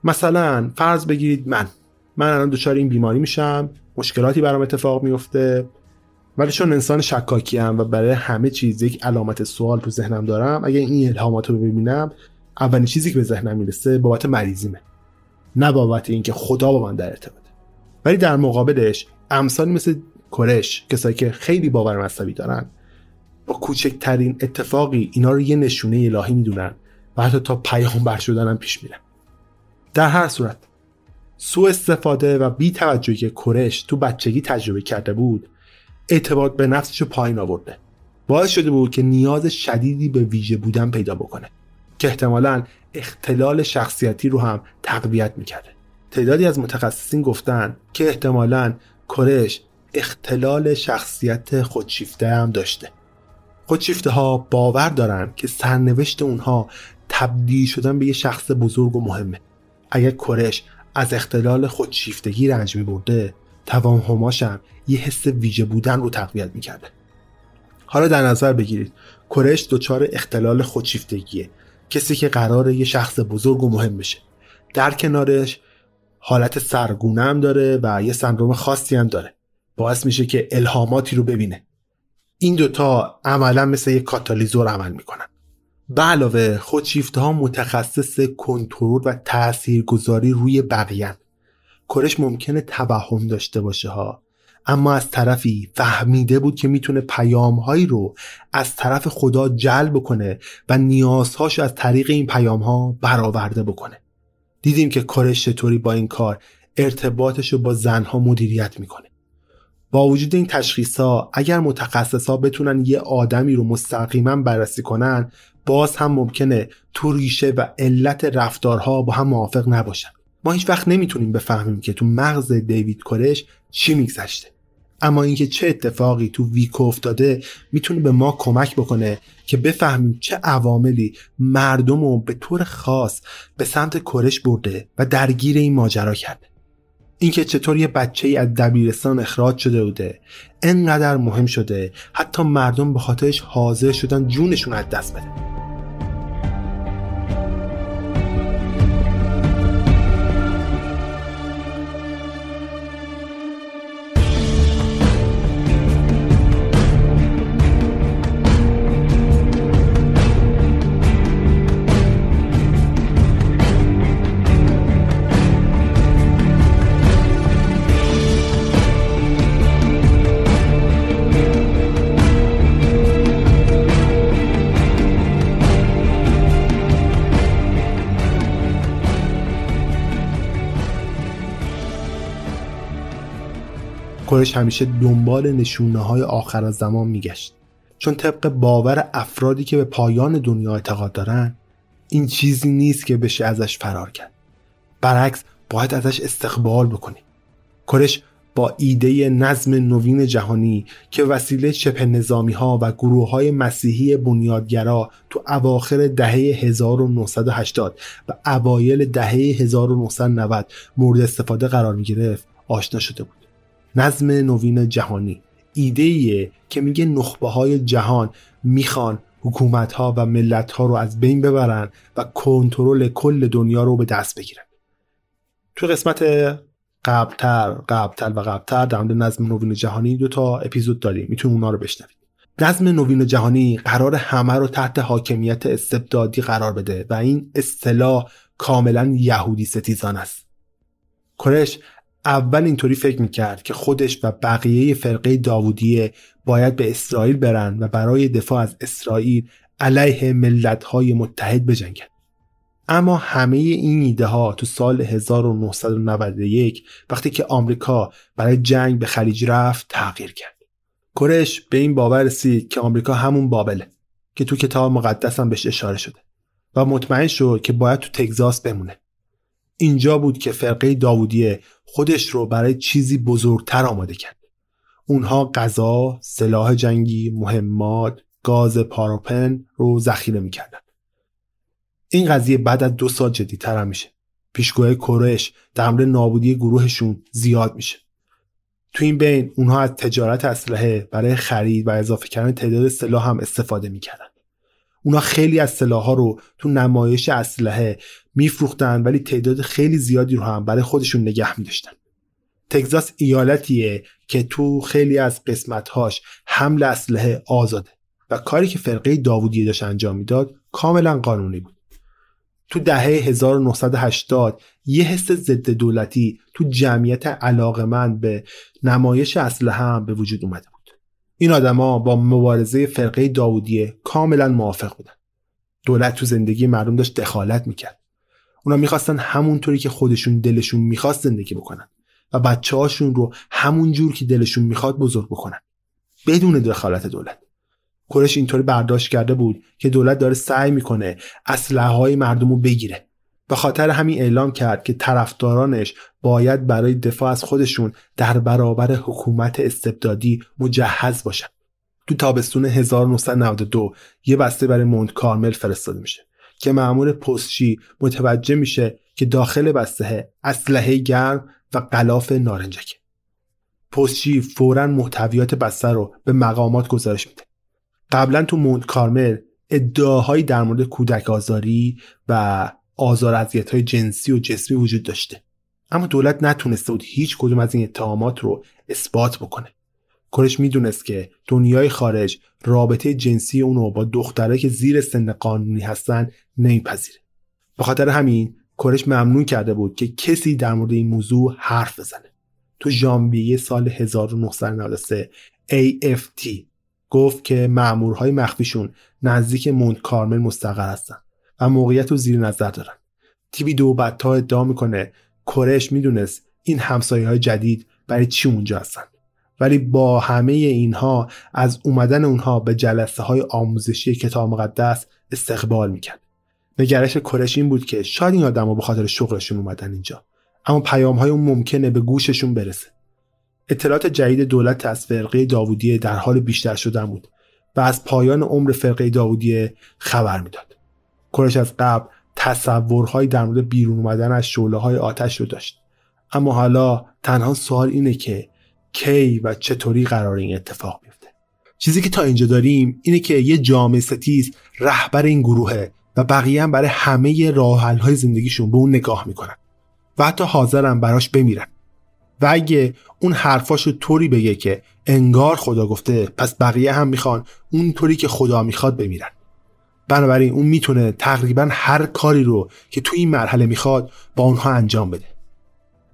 مثلا فرض بگیرید من. من الان دچار این بیماری میشم مشکلاتی برام اتفاق میفته ولی چون انسان شکاکی هم و برای همه چیز یک علامت سوال تو ذهنم دارم اگه این الهامات رو ببینم اولین چیزی که به ذهنم می‌رسه بابت مریضیمه. نه بابت اینکه خدا با من در ارتباطه. ولی در مقابلش امثالی مثل کرش کسایی که خیلی باور مذهبی دارن با کوچکترین اتفاقی اینا رو یه نشونه الهی می‌دونن و حتی تا پیامبر شدن پیش میرن. در هر صورت سوء استفاده و بی توجهی که کرش تو بچگی تجربه کرده بود اعتماد به نفسش پایین آورده. باعث شده بود که نیاز شدیدی به ویژه بودن پیدا بکنه که احتمالا اختلال شخصیتی رو هم تقویت می‌کرده. تعدادی از متخصصین گفتن که احتمالا کرش اختلال شخصیت خودشیفته هم داشته. خودشیفته ها باور دارن که سرنوشت اونها تبدیل شدن به یه شخص بزرگ و مهمه. اگر کرش از اختلال خودشیفتگی رنج می برده هم یه حس ویژه بودن رو تقویت می‌کرده. حالا در نظر بگیرید کرش دچار اختلال خودشیفتگیه کسی که قراره یه شخص بزرگ و مهم بشه. در کنارش حالت سرگونه هم داره و یه سندروم خاصی هم داره. باعث میشه که الهاماتی رو ببینه. این دوتا عملا مثل یک کاتالیزور عمل می‌کنن. به علاوه خودشیفته ها متخصص کنترل و تاثیرگذاری روی بقیه کرش ممکنه توهم داشته باشه ها. اما از طرفی فهمیده بود که می‌تونه پیامهایی رو از طرف خدا جلب کنه و نیازهاش از طریق این پیامها برآورده بکنه. دیدیم که کارش چطوری با این کار ارتباطش رو با زنها مدیریت می‌کنه. با وجود این تشخیص ها اگر متخصص ها بتونن یه آدمی رو مستقیما بررسی کنن باز هم ممکنه تو ریشه و علت رفتارها با هم موافق نباشن. ما هیچ وقت نمی‌تونیم بفهمیم که تو مغز دیوید کورش چی میگذشته. اما اینکه چه اتفاقی تو ویکو افتاده می‌تونه به ما کمک بکنه که بفهمیم چه عواملی مردم رو به طور خاص به سمت کرش برده و درگیر این ماجرا کرده. اینکه چطور یه بچه ای از دبیرستان اخراج شده بوده. انقدر مهم شده. حتی مردم به خاطرش حاضر شدن جونشون از دست بده کرش همیشه دنبال نشونه های آخر از زمان میگشت. چون طبق باور افرادی که به پایان دنیا اعتقاد دارن این چیزی نیست که بشه ازش فرار کرد. برعکس باید ازش استقبال بکنیم. کرش با ایده نظم نوین جهانی که وسیله شبه نظامی ها و گروه های مسیحی بنیادگرا تو اواخر دهه 1980 و اوایل دهه 1990 مورد استفاده قرار می گرفت آشنا شده بود. نظم نوین جهانی. ایده که میگه نخبه های جهان می‌خوان حکومت ها و ملت ها رو از بین ببرن و کنترل کل دنیا رو به دست بگیرن. تو قسمت قبلتر قبلتر و قبلتر در مورد نظم نوین جهانی دو تا اپیزود داریم. می‌تونید اونا رو بشنوید. نظم نوین جهانی قرار همه رو تحت حاکمیت استبدادی قرار بده و این اصطلاح کاملا یهودی ستیزان است. کرش اول اینطوری فکر می‌کرد که خودش و بقیه فرقه داوودیه باید به اسرائیل برن و برای دفاع از اسرائیل علیه ملتهای متحد بجنگن. اما همه این ایده ها تو سال 1991 وقتی که آمریکا برای جنگ به خلیج رفت تغییر کرد. کرش به این باور رسید که آمریکا همون بابله که تو کتاب مقدس هم بهش اشاره شده و مطمئن شد که باید تو تگزاس بمونه. اینجا بود که فرقه داوودیه خودش رو برای چیزی بزرگتر آماده کرد. اونها غذا، سلاح جنگی، مهمات، گاز پاروپن رو ذخیره می‌کردن. این قضیه بعد از دو سال جدیتر هم میشه. پیشگوهای کرش در مورد نابودی گروهشون زیاد میشه. تو این بین اونها از تجارت اسلحه برای خرید و اضافه کردن تعداد سلاح هم استفاده می‌کردن. اونا خیلی از سلاح ها رو تو نمایش اسلحه میفروختن ولی تعداد خیلی زیادی رو هم برای خودشون نگه میداشتن. تگزاس ایالتیه که تو خیلی از قسمتهاش حمل اسلحه آزاده و کاری که فرقه داوودی داشت انجام می‌داد کاملا قانونی بود. تو دهه 1980 یه حس ضد دولتی تو جمعیت علاقمند به نمایش اسلحه هم به وجود اومده بود. این آدما با مبارزه فرقه داوودیه کاملا موافق بودن. دولت تو زندگی مردم داشت دخالت می‌کرد. اونا می‌خواستن همونطوری که خودشون دلشون می‌خواست زندگی بکنن و بچه هاشون رو همون جور که دلشون می‌خواد بزرگ بکنن. بدون دخالت دولت. کرش اینطوری برداشت کرده بود که دولت داره سعی می‌کنه اسلحه های مردم رو بگیره. به خاطر همین اعلام کرد که طرفدارانش باید برای دفاع از خودشون در برابر حکومت استبدادی مجهز باشن. تو تابستون 1992 یه بسته برای مونت کارمل فرستاده میشه. که معمول پستچی متوجه میشه که داخل بسته اسلحه گرم و غلاف نارنجکه. پستچی فورا محتویات بسته رو به مقامات گزارش میده. قبلا تو مونت کارمل ادعاهایی در مورد کودک آزاری و آزار های جنسی و جسمی وجود داشته اما دولت نتونسته بود هیچ کدوم از این اتهامات رو اثبات بکنه کرش می‌دونست که دنیای خارج رابطه جنسی اونو با دختره که زیر سن قانونی هستن نمیپذیره. به خاطر همین کرش ممنون کرده بود که کسی در مورد این موضوع حرف بزنه. تو ژانویه سال 1993 AFT گفت که مامورهای مخفیشون نزدیک مونت کارمل مستقر هستن و موقعیت رو زیر نظر دارن. تیوی دو بدتا ادعا می‌کنه کرش می‌دونست این همسایه های جدید برای چی اونجا هستن. ولی با همه اینها از اومدن اونها به جلسه های آموزشی کتاب مقدس استقبال می‌کرد. نگرش کرش این بود که شاید این آدم به خاطر شغلشون اومدن اینجا اما پیام های اون ممکنه به گوششون برسه. اطلاعات جدید دولت از فرقه داوودیه در حال بیشتر شدن بود و از پایان عمر فرقه داوودیه خبر می‌داد. کرش از قبل تصورهایی در مورد بیرون اومدن از شعله های آتش رو داشت اما حالا تنها سوال اینه که کی و چطوری قرار این اتفاق بیفته. چیزی که تا اینجا داریم اینه که یه جامعه ستیز رهبر این گروهه و بقیه هم برای همه راه های زندگیشون به اون نگاه می‌کنن و حتی حاضرن براش بمیرن. و اگه اون حرفاشو طوری بگه که انگار خدا گفته پس بقیه هم می‌خوان اون طوری که خدا می‌خواد بمیرن. بنابراین اون می‌تونه تقریبا هر کاری رو که تو این مرحله می‌خواد با اونها انجام بده.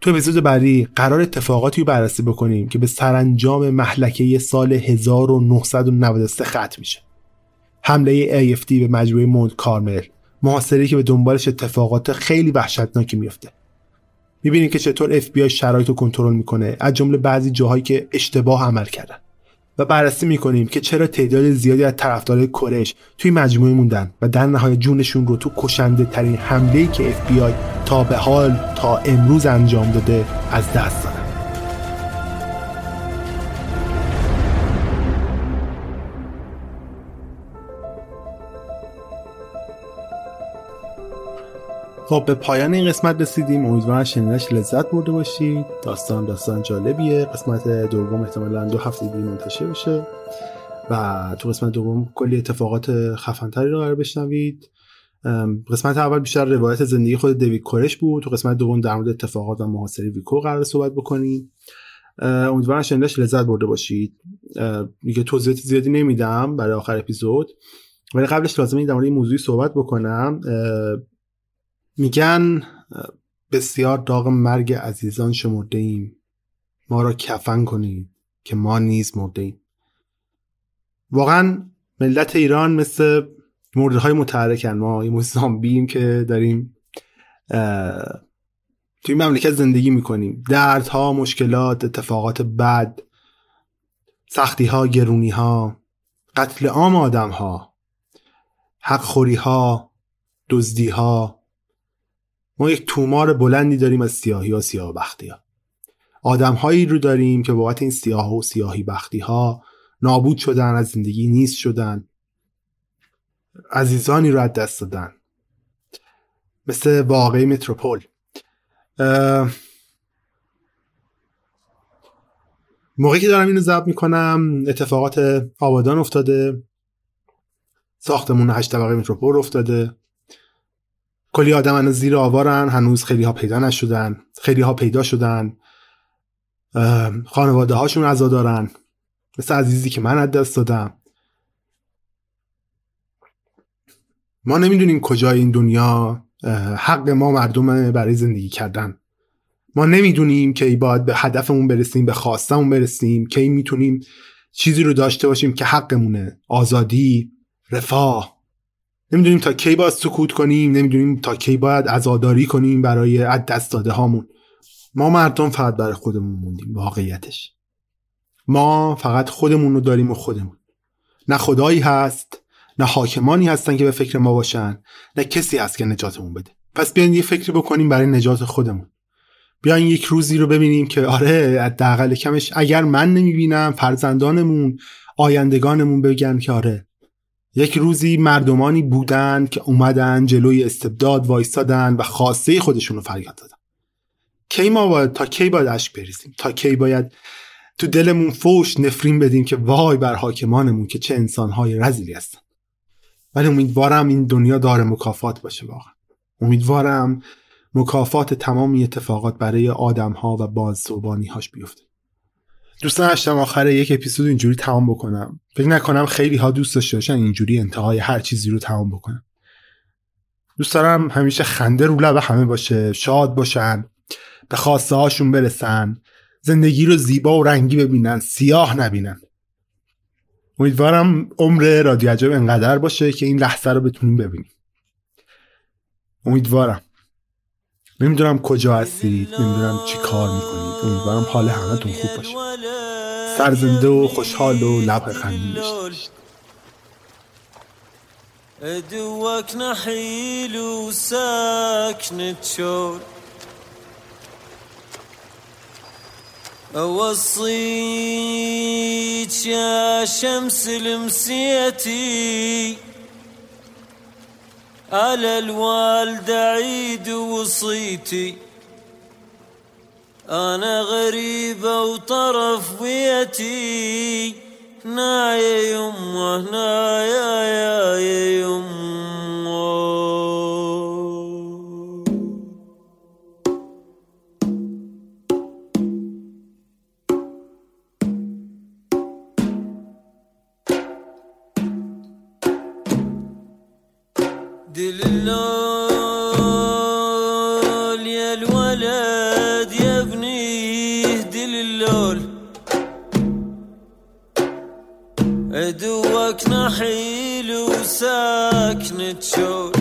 تو اپیزود بعدی قرار اتفاقاتی رو بررسی بکنیم که به سرانجام محلکه سال 1993 ختم میشه. حمله AFD به مجموعه مونت کارمل محاصره که به دنبالش اتفاقات خیلی وحشتناکی میفته می‌بینیم که چطور FBI شرایط رو کنترل می‌کنه از جمله بعضی جاهایی که اشتباه عمل کردن. و بررسی می‌کنیم که چرا تعداد زیادی از طرفدارای کرش توی مجموعه موندن و در نهایت جونشون رو تو کشنده ترین حمله که FBI تا به حال تا امروز انجام داده از دست دادن. خب به پایان این قسمت رسیدیم. امیدوارم شنیدنش لذت برده باشید. داستان داستان جالبیه. قسمت دوم احتمالا دو هفته دیگه منتشر بشه. و تو قسمت دوم کلی اتفاقات خفنتری رو قرار بشنوید. قسمت اول بیشتر روایت زندگی خود دیوید کورش بود. تو قسمت دوم در مورد اتفاقات و محاصره ویکو قرار صحبت بکنیم. امیدوارم شنیدنش لذت برده باشید. دیگه توضیحات زیادی نمیدم برای آخر اپیزود. ولی قبلش لازمه در مورد این موضوعی صحبت بکنم. میگن بسیار داغ مرگ عزیزان شمرده ایم. ما را کفن کنید که ما نیز مرده ایم. واقعا ملت ایران مثل مرده های متحرکن. ما یه زامبیم که داریم توی مملکت زندگی می‌کنیم. دردها مشکلات اتفاقات بد سختی ها گرونی ها قتل عام آدم ها حق خوری ها دزدی ها ما یک تومار بلندی داریم از سیاهی و سیاه بختی ها آدم هایی رو داریم که بابت این سیاه و سیاهی بختی ها نابود شدن از زندگی نیست شدن. عزیزانی رو از دست دادن. مثل واقعی متروپول. موقعی که دارم اینو ضبط می‌کنم اتفاقات آبادان افتاده. ساختمون هشت طبقه متروپول افتاده. کلی آدم هنوز زیر آوارن هنوز خیلی ها پیدا نشدن خیلی ها پیدا شدن. خانواده هاشون عزا دارن. مثل عزیزی که من از دست دادم. ما نمی‌دونیم کجای این دنیا. حق ما مردم برای زندگی کردن. ما نمی‌دونیم که باید به هدفمون برسیم به خواستمون برسیم کی می‌تونیم چیزی رو داشته باشیم که حقمونه. آزادی رفاه. نمی‌دونیم تا کی باید سکوت کنیم نمی‌دونیم تا کی باید عزاداری کنیم برای از دست داده هامون. ما مردم فقط برای خودمون موندیم واقعیتش. ما فقط خودمون رو داریم و خودمون. نه خدایی هست نه حاکمانی هستن که به فکر ما باشن نه کسی هست که نجاتمون بده. پس بیاین یه فکری بکنیم برای نجات خودمون. بیاین یک روزی رو ببینیم که آره حداقل کمش اگر من نمی‌بینم فرزندانمون آیندگانمون بگن که آره یک روزی مردمانی بودن که اومدن جلوی استبداد وایستادن و خواسته خودشون رو فریاد دادن. کی ما باید تا کی باید اشک بریزیم؟ تا کی باید تو دلمون فوش نفرین بدیم که وای بر حاکمانمون که چه انسانهای رزیلی هستن. ولی امیدوارم این دنیا داره مکافات باشه واقعا. امیدوارم مکافات تمامی اتفاقات برای آدم ها و بازصوبانی هاش بیفته. دوست داشتم آخر یک اپیزود اینجوری تمام بکنم. فکر نکنم خیلی ها دوست داشته باشن اینجوری انتهای هر چیزی رو تمام بکنم دوست دارم همیشه خنده رو لب همه باشه شاد باشن به خواسته هاشون برسن زندگی رو زیبا و رنگی ببینن سیاه نبینن. امیدوارم عمر رادیو عجب انقدر باشه که این لحظه رو بتونیم ببینیم. امیدوارم. نمی‌دونم کجا هستید نمی‌دونم چی کار می‌کنید. امیدوارم حال همتون خوب باشه. سرزنده و خوشحال و لب وساكن تشور أوصيك يا شمس المسيتي على الوالد عيد وصيتي. أنا غريبة وطرف بيتي نايا يمه نايا يا يمه. وساكن تشول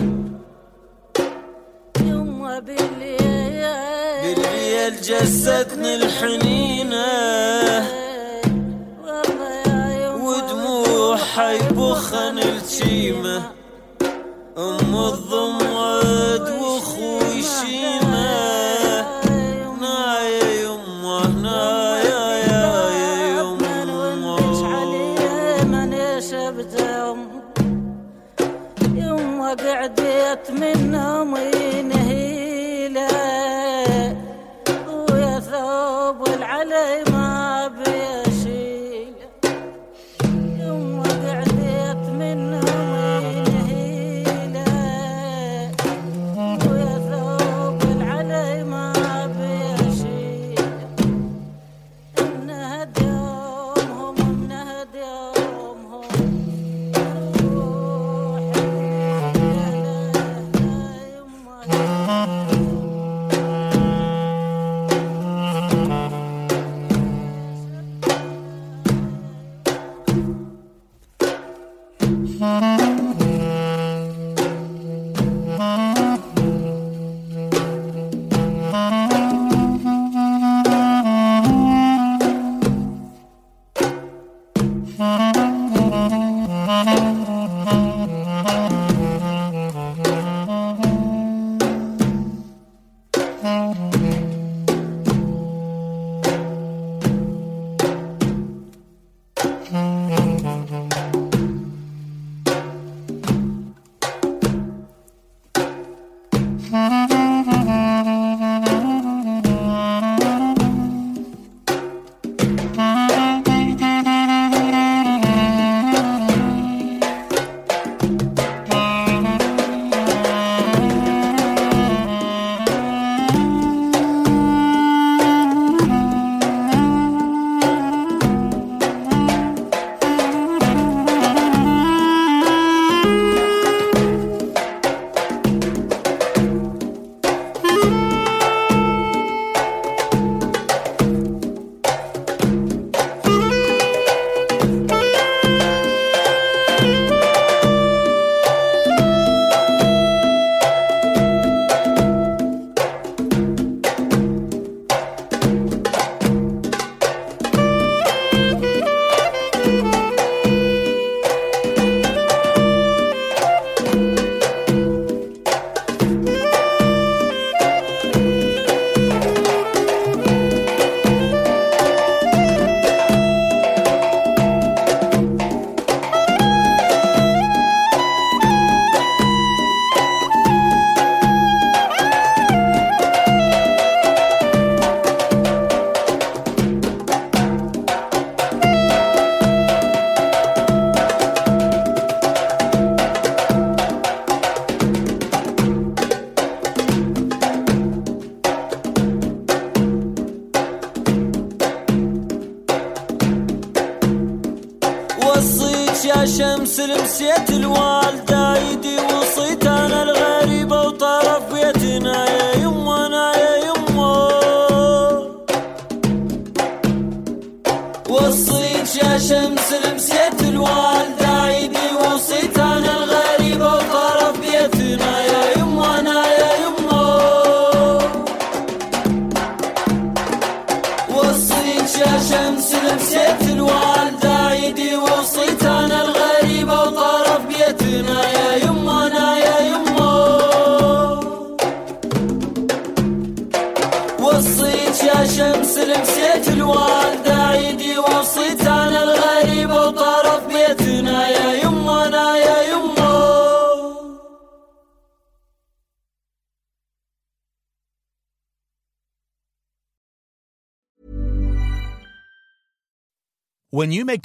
يما بالليل بالليل جستني الحنينة ودموع حيبخن الجيمة.